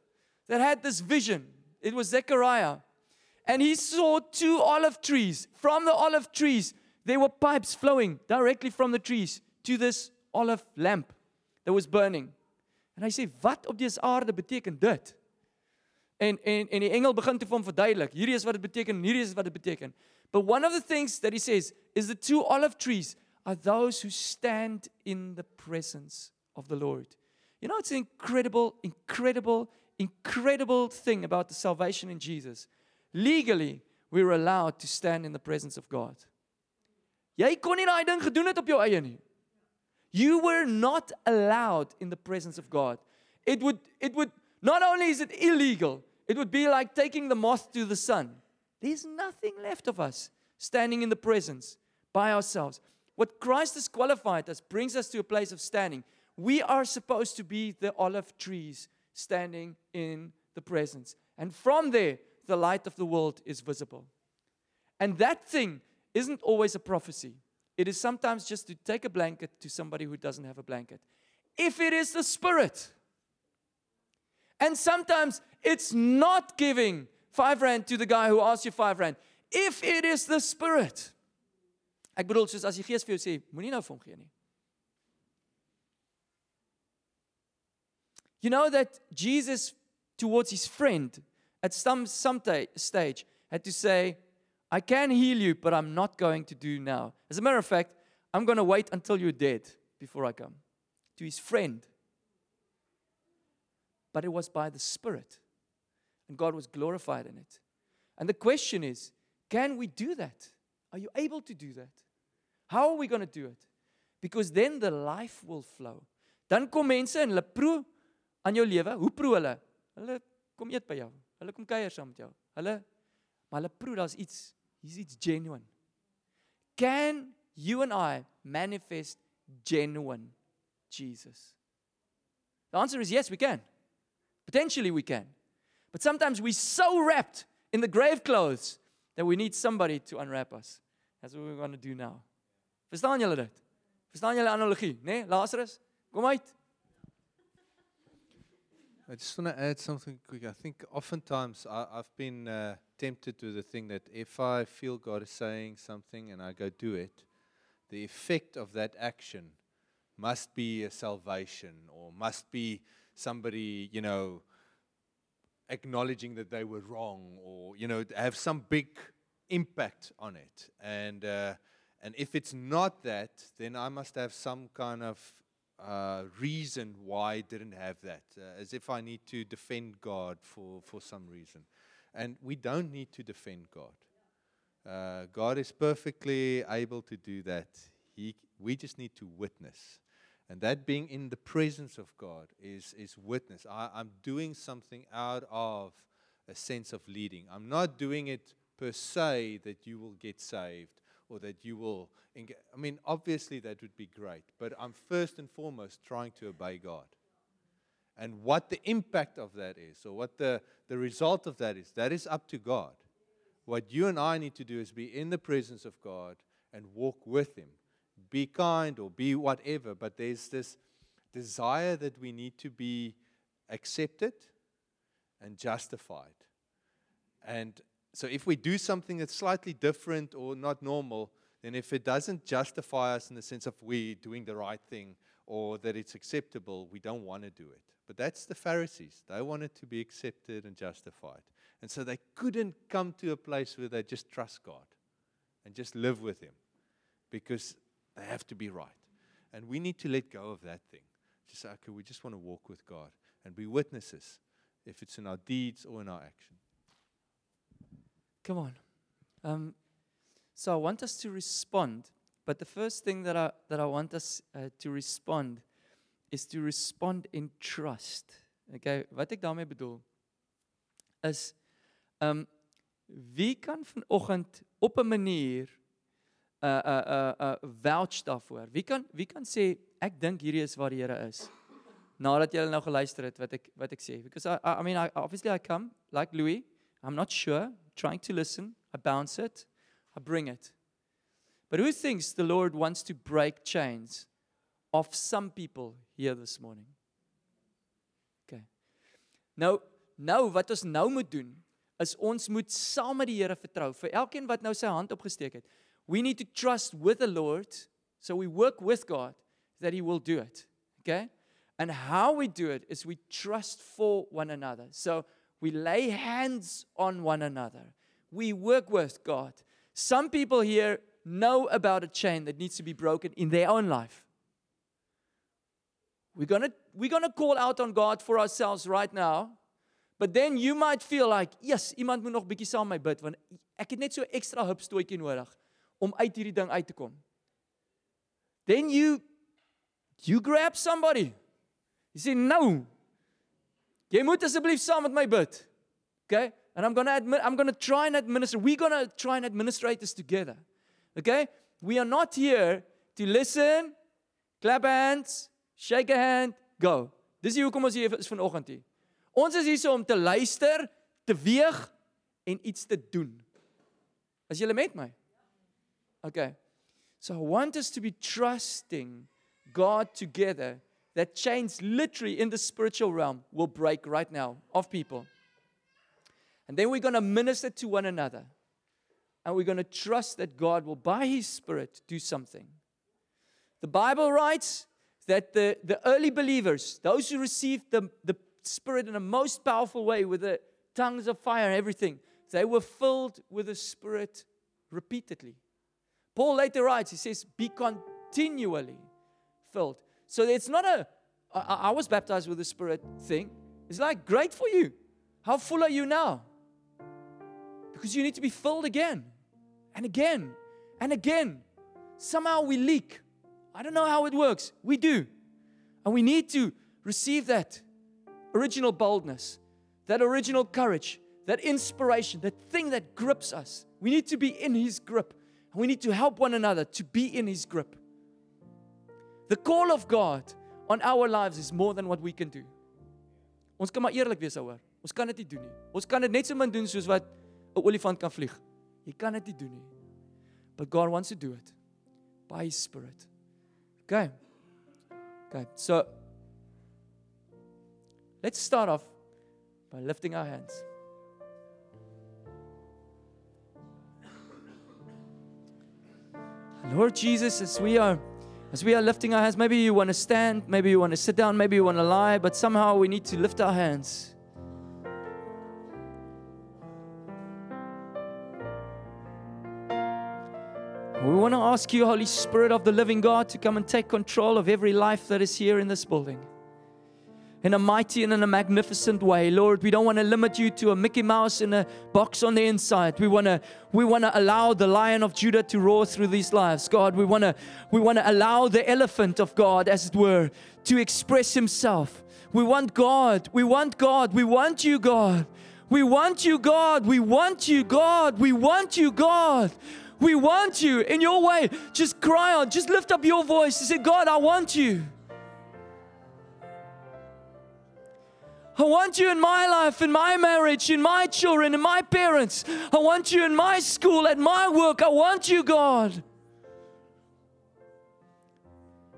that had this vision. It was Zechariah. And he saw two olive trees. From the olive trees, there were pipes flowing directly from the trees to this olive lamp that was burning. And I say, Wat op dese aarde beteken dit? En en en die engel begin te vir hom verduidelik. Hierdie is wat dit beteken, hierdie is wat dit beteken. But one of the things that he says is the two olive trees are those who stand in the presence of the Lord. You know it's an incredible incredible incredible thing about the salvation in Jesus. Legally, we're allowed to stand in the presence of God. Jy kon nie daai ding gedoen het op jou eie nie. You were not allowed in the presence of God. It would it would Not only is it illegal, it would be like taking the moth to the sun. There's nothing left of us standing in the presence by ourselves. What Christ has qualified us brings us to a place of standing. We are supposed to be the olive trees standing in the presence. And from there, the light of the world is visible. And that thing isn't always a prophecy. It is sometimes just to take a blanket to somebody who doesn't have a blanket. If it is the Spirit, and sometimes It's not giving 5 rand to the guy who asked you 5 rand. If it is the spirit. Ek bedoel soos as die Gees vir jou sê, moenie nou vir hom gee nie. You know that Jesus towards his friend at some some stage had to say, I can heal you, but I'm not going to do now. As a matter of fact, I'm going to wait until you're dead before I come. To his friend. But it was by the Spirit. And God was glorified in it. And the question is can we do that? Are you able to do that? How are we going to do it? Because then the life will flow. Dan kom mense en hulle proe aan jou lewe. Hoe proe hulle? Hulle kom eet by jou. Hulle kom kuier saam met jou. Hulle maar hulle proe daar's iets. Hier's iets genuine. Can you and I manifest genuine Jesus? The answer is yes, we can. Potentially we can. But sometimes we're so wrapped in the grave clothes that we need somebody to unwrap us. That's what we're going to do now. Verstaan julle dit? Verstaan julle analogie, né? Nee? Lazarus, kom uit. I just want to add something quick. I think oftentimes I, have been uh, tempted to the thing that if I feel God is saying something and I go do it, the effect of that action must be a salvation or must be somebody, you know, acknowledging that they were wrong or, you know, have some big impact on it. And, uh, and if it's not that, then I must have some kind of uh, reason why I didn't have that, uh, as if I need to defend God for, for some reason. And we don't need to defend God. Uh, God is perfectly able to do that. He, we just need to witness. And that being in the presence of God is, is witness. I, I'm doing something out of a sense of leading. I'm not doing it per se that you will get saved or that you will. I mean, obviously that would be great, but I'm first and foremost trying to obey God. And what the impact of that is, or what the, the result of that is, that is up to God. What you and I need to do is be in the presence of God and walk with Him. Be kind or be whatever, but there's this desire that we need to be accepted and justified. And so if we do something that's slightly different or not normal, then if it doesn't justify us in the sense of we doing the right thing or that it's acceptable, we don't want to do it. But that's the Pharisees. They wanted to be accepted and justified. And so they couldn't come to a place where they just trust God and just live with Him because they have to be right. And we need to let go of that thing. Just say, okay, we just want to walk with God and be witnesses, if it's in our deeds or in our actions. Come on. Um, so I want us to respond, but the first thing that I, that I want us uh, to respond is to respond in trust. Okay, wat ek daarmee bedoel is um wie kan vanoggend op 'n manier uh, uh, uh, uh, vouch daarvoor. Wie kan wie kan sê ek dink hierdie is waar die Here is? Nadat jy nou geluister het wat ek wat ek sê. Because I I mean I obviously I come like Louis. I'm not sure trying to listen. I bounce it, I bring it. But who thinks the Lord wants to break chains of some people here this morning? Okay. Nou, nou wat ons nou moet doen is ons moet saam met die Here vertrou. Vir elkeen wat nou sy hand opgesteek het. We need to trust with the Lord. So we work with God that he will do it. Okay? And how we do it is we trust for one another. So we lay hands on one another. We work with God. Some people here know about a chain that needs to be broken in their own life. We're going to we're going to call out on God for ourselves right now. But then you might feel like, "Yes, iemand moet nog bietjie saam my bid want ek het net so ekstra hupstootjie nodig om uit hierdie ding uit te kom." Then you you grab somebody. You say, "No, Jy moet asseblief saam met my bid. Okay? And I'm going to I'm going to try and administer. We're going to try and administrate this together. Okay? We are not here to listen, clap hands, shake a hand, go. Dis hoekom ons hier is vanoggend hier. Ons is hier om te luister, te weeg en iets te doen. As julle met my? Okay. So I want us to be trusting God together that chains literally in the spiritual realm will break right now of people. And then we're going to minister to one another. And we're going to trust that God will, by His Spirit, do something. The Bible writes that the, the early believers, those who received the, the Spirit in a most powerful way with the tongues of fire and everything, they were filled with the Spirit repeatedly. Paul later writes, he says, be continually filled. So it's not a, I, I was baptized with the Spirit thing. It's like, great for you. How full are you now? Because you need to be filled again and again and again. Somehow we leak. I don't know how it works. We do. And we need to receive that original boldness, that original courage, that inspiration, that thing that grips us. We need to be in His grip. We need to help one another to be in His grip. The call of God on our lives is more than what we can do. Ons kan maar eerlik wees daaroor. Ons kan dit nie doen nie. Ons kan dit net so min doen soos wat 'n olifant kan vlieg. Jy kan dit nie doen nie. But God wants to do it by his spirit. Okay. Okay. So let's start off by lifting our hands. Lord Jesus, as we are as we are lifting our hands, maybe you want to stand, maybe you want to sit down, maybe you want to lie, but somehow we need to lift our hands. We want to ask you, Holy Spirit of the living God, to come and take control of every life that is here in this building. In a mighty and in a magnificent way, Lord, we don't want to limit you to a Mickey Mouse in a box on the inside. We want to we want to allow the lion of Judah to roar through these lives. God, we want to we want to allow the elephant of God as it were to express himself. We want God. We want God. We want you, God. We want you, God. We want you, God. We want you, God. We want you in your way. Just cry out. Just lift up your voice and say, God, I want you. I want you in my life, in my marriage, in my children, in my parents. I want you in my school, at my work. I want you, God.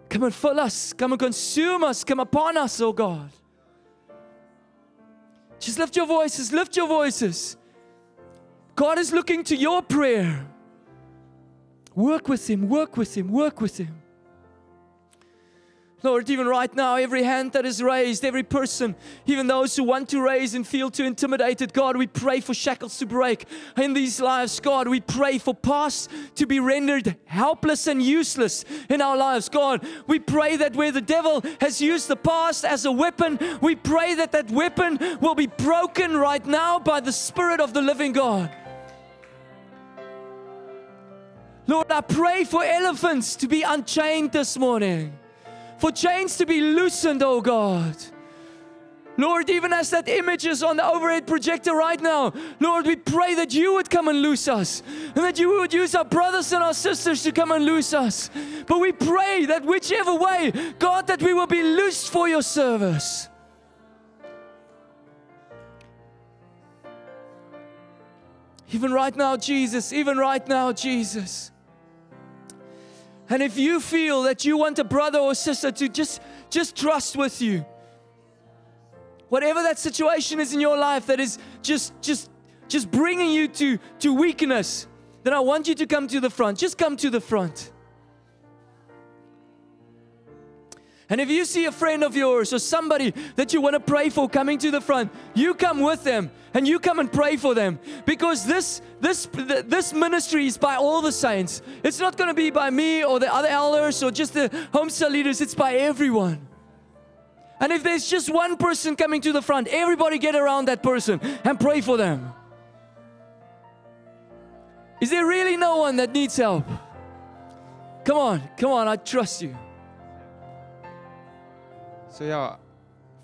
Come and fill us. Come and consume us. Come upon us, oh God. Just lift your voices. Lift your voices. God is looking to your prayer. Work with Him, work with Him, work with Him. Lord, even right now, every hand that is raised, every person, even those who want to raise and feel too intimidated, God, we pray for shackles to break in these lives. God, we pray for past to be rendered helpless and useless in our lives. God, we pray that where the devil has used the past as a weapon, we pray that that weapon will be broken right now by the Spirit of the living God. Lord, I pray for elephants to be unchained this morning, for chains to be loosened, oh God. Lord, even as that image is on the overhead projector right now, Lord, we pray that you would come and loose us and that you would use our brothers and our sisters to come and loose us. But we pray that whichever way, God, that we will be loosed for your service. Even right now, Jesus, even right now, Jesus. And if you feel that you want a brother or sister to just just trust with you, whatever that situation is in your life that is just just just bringing you to to weakness, then I want you to come to the front. Just come to the front. And if you see a friend of yours or somebody that you want to pray for coming to the front, you come with them and you come and pray for them because this this this ministry is by all the saints. It's not going to be by me or the other elders or just the home cell leaders. It's by everyone. And if there's just one person coming to the front, everybody get around that person and pray for them. Is there really no one that needs help? Come on, come on, I trust you. So ja,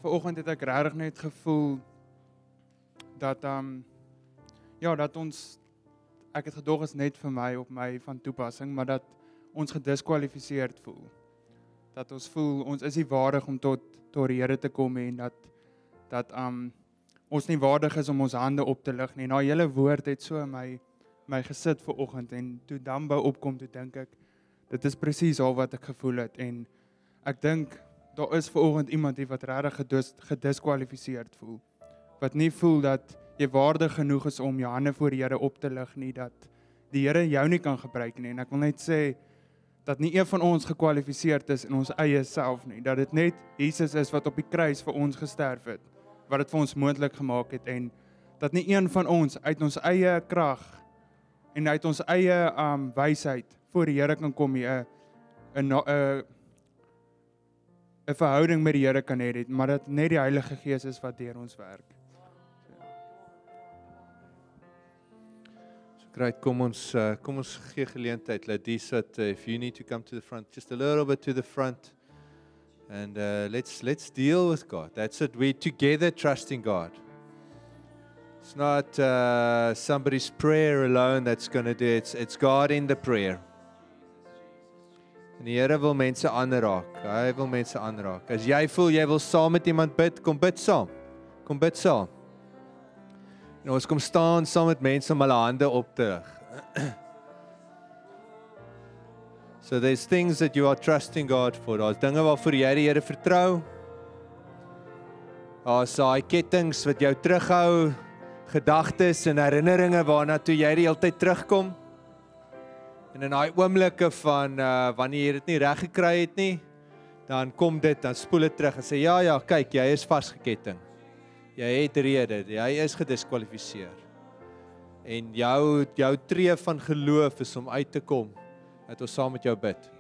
vanoggend het ek regtig net gevoel dat ehm um, ja, dat ons ek het gedog is net vir my op my van toepassing, maar dat ons gediskwalifiseerd voel. Dat ons voel ons is nie waardig om tot tot die Here te kom en dat dat ehm um, ons nie waardig is om ons hande op te lig nie. Nou hele woord het so my my gesit vanoggend en toe dan by opkom toe dink ek dit is presies al wat ek gevoel het en ek dink daar is ver oggend iemand hier wat regtig gedis, gediskwalifiseerd voel. Wat nie voel dat jy waardig genoeg is om jou hande voor die Here op te lig nie dat die Here jou nie kan gebruik nie. En ek wil net sê dat nie een van ons gekwalifiseerd is in ons eie self nie. Dat dit net Jesus is wat op die kruis vir ons gesterf het wat dit vir ons moontlik gemaak het. En dat nie een van ons uit ons eie krag en uit ons eie um wysheid voor die Here kan kom nie. 'n 'n 'n verhouding met die Here kan hê maar dat net die Heilige Gees is wat deur ons werk. So great, kom ons uh, kom ons gee geleentheid dat dis wat uh, if you need to come to the front just a little bit to the front and uh, let's let's deal with God. That's it. We together trusting God. It's not uh, somebody's prayer alone that's going to do it. It's, it's God in the prayer. En die Here wil mense aanraak. Hy wil mense aanraak. As jy voel jy wil saam met iemand bid, kom bid saam. Kom bid saam. En ons kom staan saam met mense om hulle hande op te rig. So there's things that you are trusting God for. Daar's dinge waarvoor jy die Here vertrou. Daar's daai kettinge wat jou terughou, gedagtes en herinneringe waarna toe jy die hele tyd terugkom. En in daai oomblikke van uh wanneer jy dit nie reg gekry het nie, dan kom dit, dan spoel dit terug en sê ja ja, kyk, jy is vasgeketting. Jy het rede, jy is gediskwalifiseer. En jou jou tree van geloof is om uit te kom dat ons saam met jou bid.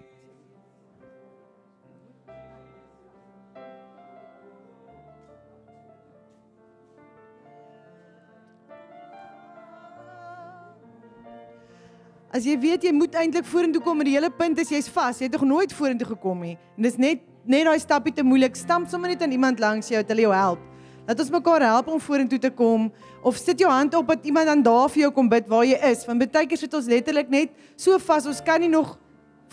As jy weet jy moet eintlik vorentoe kom en die hele punt is jy's vas, jy het nog nooit vorentoe gekom nie. En dis net net daai stappie te moeilik. Stamp sommer net aan iemand langs jou dat hulle jou help. Laat ons mekaar help om vorentoe te kom of sit jou hand op dat iemand dan daar vir jou kom bid waar jy is. Want baie keer sit ons letterlik net so vas, ons kan nie nog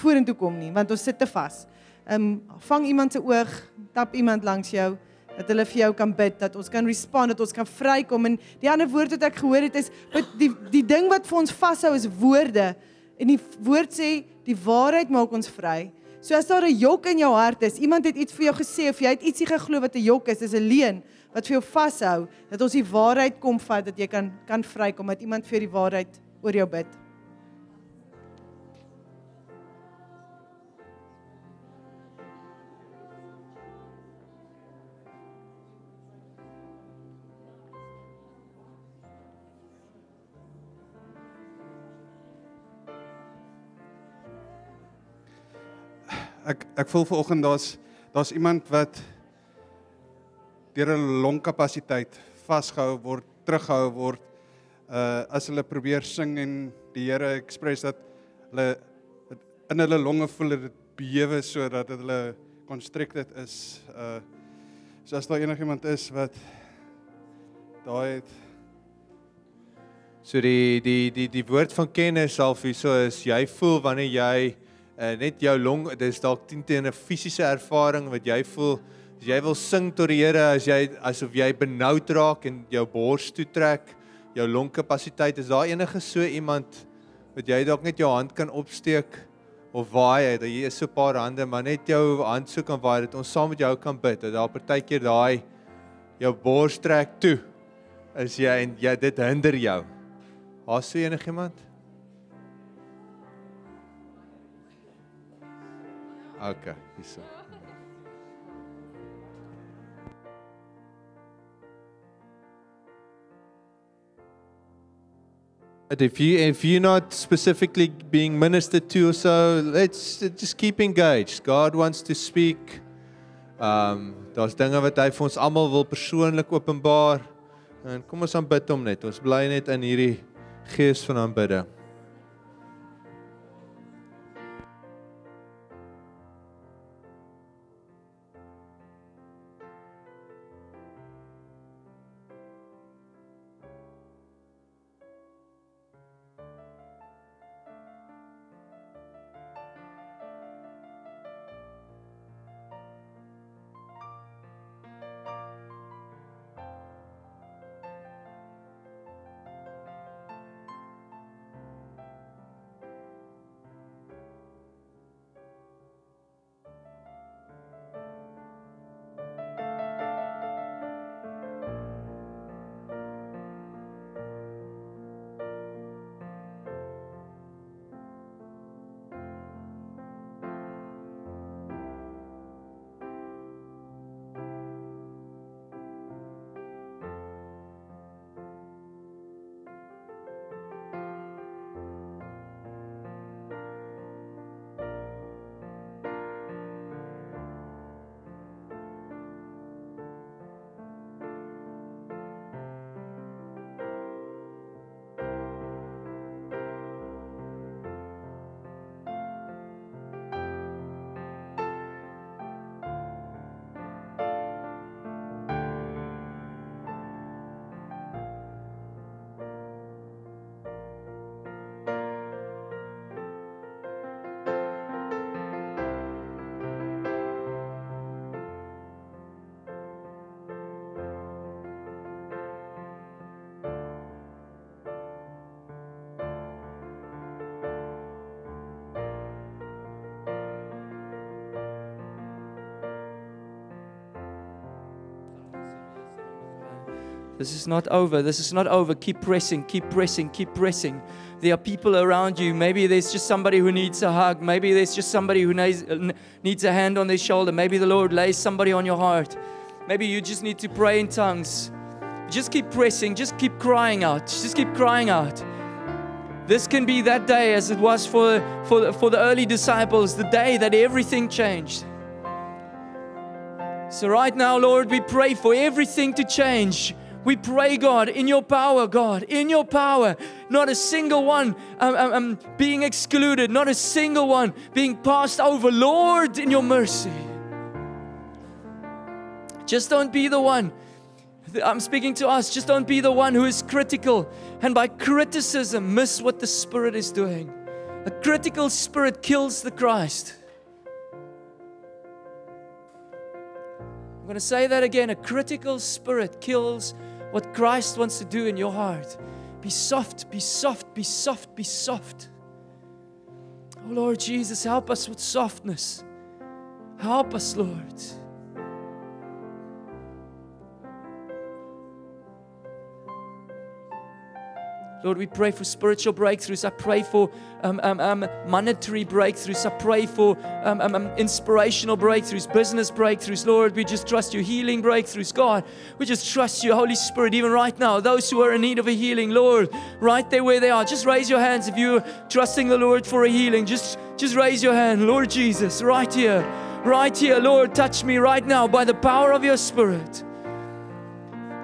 vorentoe kom nie want ons sit te vas. Ehm um, vang iemand se oog, tap iemand langs jou dat hulle vir jou kan bid, dat ons kan respond, dat ons kan vrykom en die ander woord wat ek gehoor het is die die ding wat vir ons vashou is woorde. En die woord sê die waarheid maak ons vry. So as daar 'n jok in jou hart is, iemand het iets vir jou gesê of jy het ietsie geglo wat 'n jok is, is 'n leuen wat vir jou vashou, dat ons die waarheid kom vat dat jy kan kan vrykom, dat iemand vir die waarheid oor jou bid. Ek ek voel vanoggend daar's daar's iemand wat deur 'n longkapasiteit vasgehou word, teruggehou word. Uh as hulle probeer sing en die Here express dat hulle in hulle longe voel dit bewe sodat dit hulle constricted is. Uh so as daar enigiemand is wat daai het So die die die die woord van kennis half hierso is jy voel wanneer jy uh, net jou long dis dalk teen 'n fisiese ervaring wat jy voel as jy wil sing tot die Here as jy asof jy benoud raak en jou bors toe trek jou longkapasiteit is daar enige so iemand wat jy dalk net jou hand kan opsteek of waai dat hier is so 'n paar hande maar net jou hand so kan waai dat ons saam met jou kan bid dat daar partykeer daai jou bors trek toe is jy en jy dit hinder jou. Haas so enigiemand? Okay, hierso. But if you if you're not specifically being ministered to or so, let's just keep engaged. God wants to speak. Um daar's dinge wat hy vir ons almal wil persoonlik openbaar. En kom ons aanbid hom net. Ons bly net in hierdie gees van aanbidding. This is not over. This is not over. Keep pressing, keep pressing, keep pressing. There are people around you. Maybe there's just somebody who needs a hug. Maybe there's just somebody who needs, uh, needs a hand on their shoulder. Maybe the Lord lays somebody on your heart. Maybe you just need to pray in tongues. Just keep pressing, just keep crying out, just keep crying out. This can be that day as it was for, for, for the early disciples, the day that everything changed. So, right now, Lord, we pray for everything to change. We pray, God, in your power, God, in your power, not a single one um, um, um, being excluded, not a single one being passed over. Lord, in your mercy. Just don't be the one. I'm speaking to us. Just don't be the one who is critical and by criticism miss what the Spirit is doing. A critical spirit kills the Christ. I'm going to say that again. A critical spirit kills what Christ wants to do in your heart. Be soft, be soft, be soft, be soft. Oh Lord Jesus, help us with softness. Help us, Lord. Lord, we pray for spiritual breakthroughs. I pray for um, um, um, monetary breakthroughs. I pray for um, um, inspirational breakthroughs, business breakthroughs. Lord, we just trust you. Healing breakthroughs. God, we just trust you, Holy Spirit, even right now. Those who are in need of a healing, Lord, right there where they are, just raise your hands if you're trusting the Lord for a healing. Just, just raise your hand. Lord Jesus, right here, right here. Lord, touch me right now by the power of your Spirit.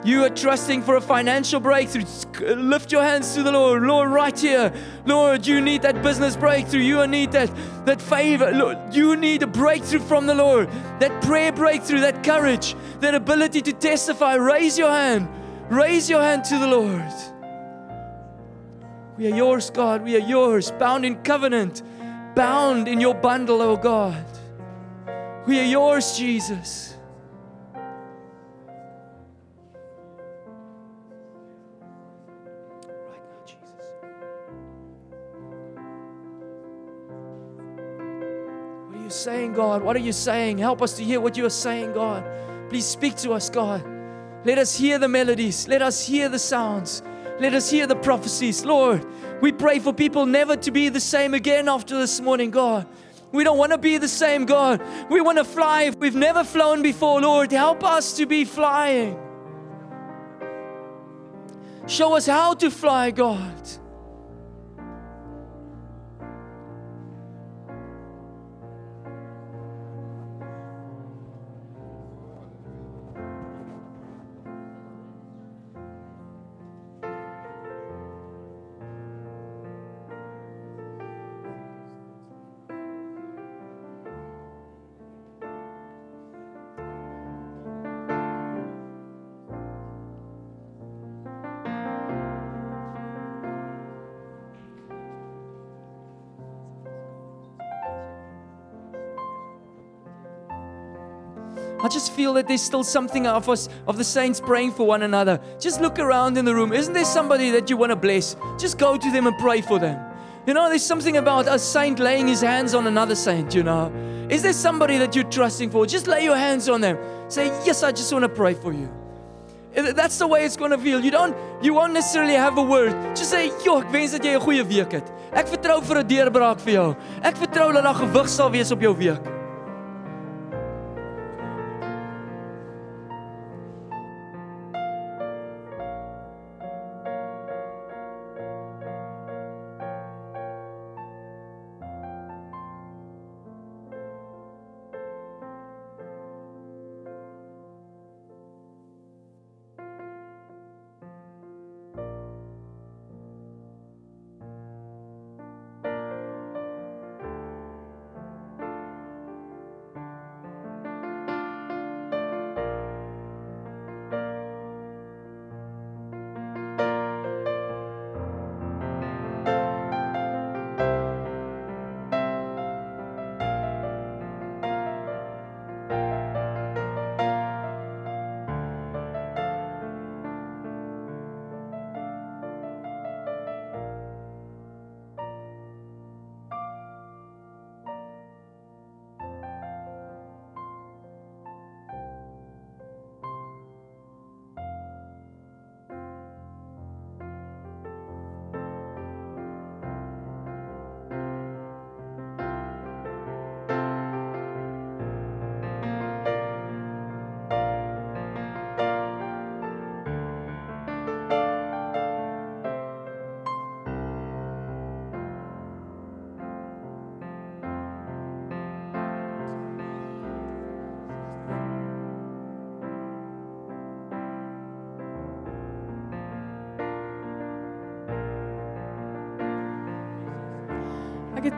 You are trusting for a financial breakthrough. Uh, lift your hands to the Lord. Lord, right here. Lord, you need that business breakthrough. You need that, that favor. Lord, you need a breakthrough from the Lord. That prayer breakthrough, that courage, that ability to testify. Raise your hand. Raise your hand to the Lord. We are yours, God. We are yours. Bound in covenant. Bound in your bundle, oh God. We are yours, Jesus. Saying, God? What are you saying? Help us to hear what you are saying, God. Please speak to us, God. Let us hear the melodies. Let us hear the sounds. Let us hear the prophecies. Lord, we pray for people never to be the same again after this morning, God. We don't want to be the same, God. We want to fly if we've never flown before, Lord. Help us to be flying. Show us how to fly, God. I just feel that there's still something of us, of the saints praying for one another. Just look around in the room. Isn't there somebody that you want to bless? Just go to them and pray for them. You know, there's something about a saint laying his hands on another saint, you know. Is there somebody that you're trusting for? Just lay your hands on them. Say, Yes, I just want to pray for you. Eh, that's the way it's going to feel. You don't you won't necessarily have a word. Just say, "Jo, ek wens dat jy 'n goeie week het. Ek vertrou vir 'n deurbraak vir jou. Ek vertrou dat daar gewig sal wees op jou week."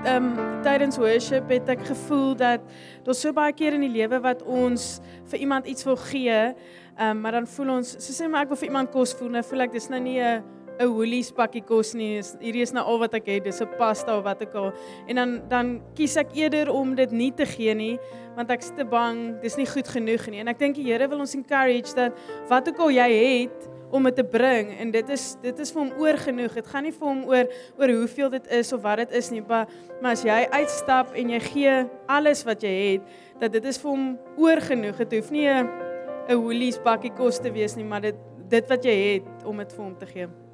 Ehm um, tydens worship het ek gevoel dat daar's so baie keer in die lewe wat ons vir iemand iets wil gee, ehm um, maar dan voel ons, so sê maar ek wil vir iemand kos voel, nou voel ek dis nou nie 'n 'n Woolies pakkie kos nie. Is, hierdie is nou al wat ek het, dis 'n pasta of wat ook al. En dan dan kies ek eerder om dit nie te gee nie, want ek's te bang dis nie goed genoeg nie. En ek dink die Here wil ons encourage dat wat ook al jy het, om dit te bring en dit is dit is vir hom oor genoeg. Dit gaan nie vir hom oor oor hoeveel dit is of wat dit is nie, maar maar as jy uitstap en jy gee alles wat jy het, dat dit is vir hom oor genoeg. Dit hoef nie 'n 'n Woolies bakkie kos te wees nie, maar dit dit wat jy het om dit vir hom te gee.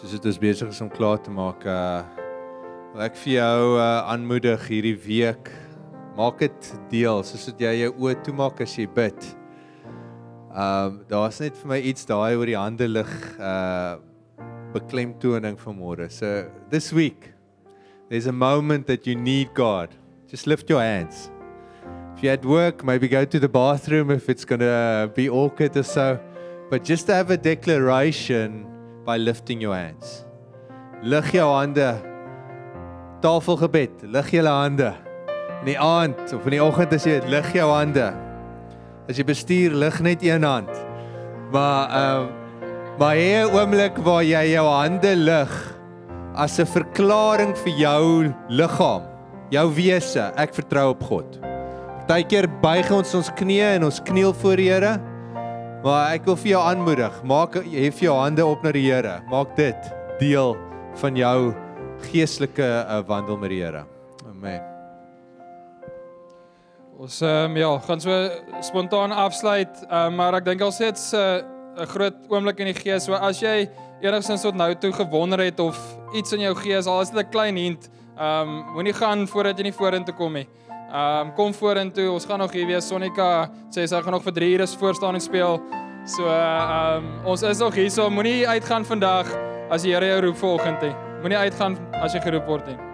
Soos dit is besig is om klaar te maak uh wil ek vir jou uh aanmoedig hierdie week maak dit deel soos dit jy jou oë toemaak as jy bid. Um daar's net vir my iets daai oor die hande lig uh beklemtoning vanmôre. So this week there's a moment that you need God. Just lift your hands. If you're at work, maybe go to the bathroom if it's going to be awkward or so. But just to have a declaration by lifting your hands. Lig jou hande. Tafelgebed, lig julle hande. In die aand of in die oggend as jy dit lig jou hande. As jy bestuur, lig net een hand. Maar ehm uh, maar hier 'n oomblik waar jy jou hande lig as 'n verklaring vir jou liggaam, jou wese, ek vertrou op God. Partykeer buig ons ons knieë en ons kniel voor die Here. Maar ek wil vir jou aanmoedig, maak hef jou hande op na die Here. Maak dit deel van jou geestelike uh, wandel met die Here. Amen. Ons um, ja, gaan so spontaan afsluit, um, maar ek dink al sê dit's 'n uh, groot oomblik in die gees. So as jy enigstens tot nou toe gewonder het of iets in jou gees, al is dit 'n klein hint, ehm um, moenie gaan voordat jy nie vorentoe kom nie. Ehm um, kom vorentoe. Ons gaan nog hier wees. Sonika sê sy gaan nog vir 3 ure voor staan en speel. So ehm um, ons is nog hier. So moenie uitgaan vandag as die Here jou roep vanoggend nie. Moenie uitgaan as jy geroep word nie.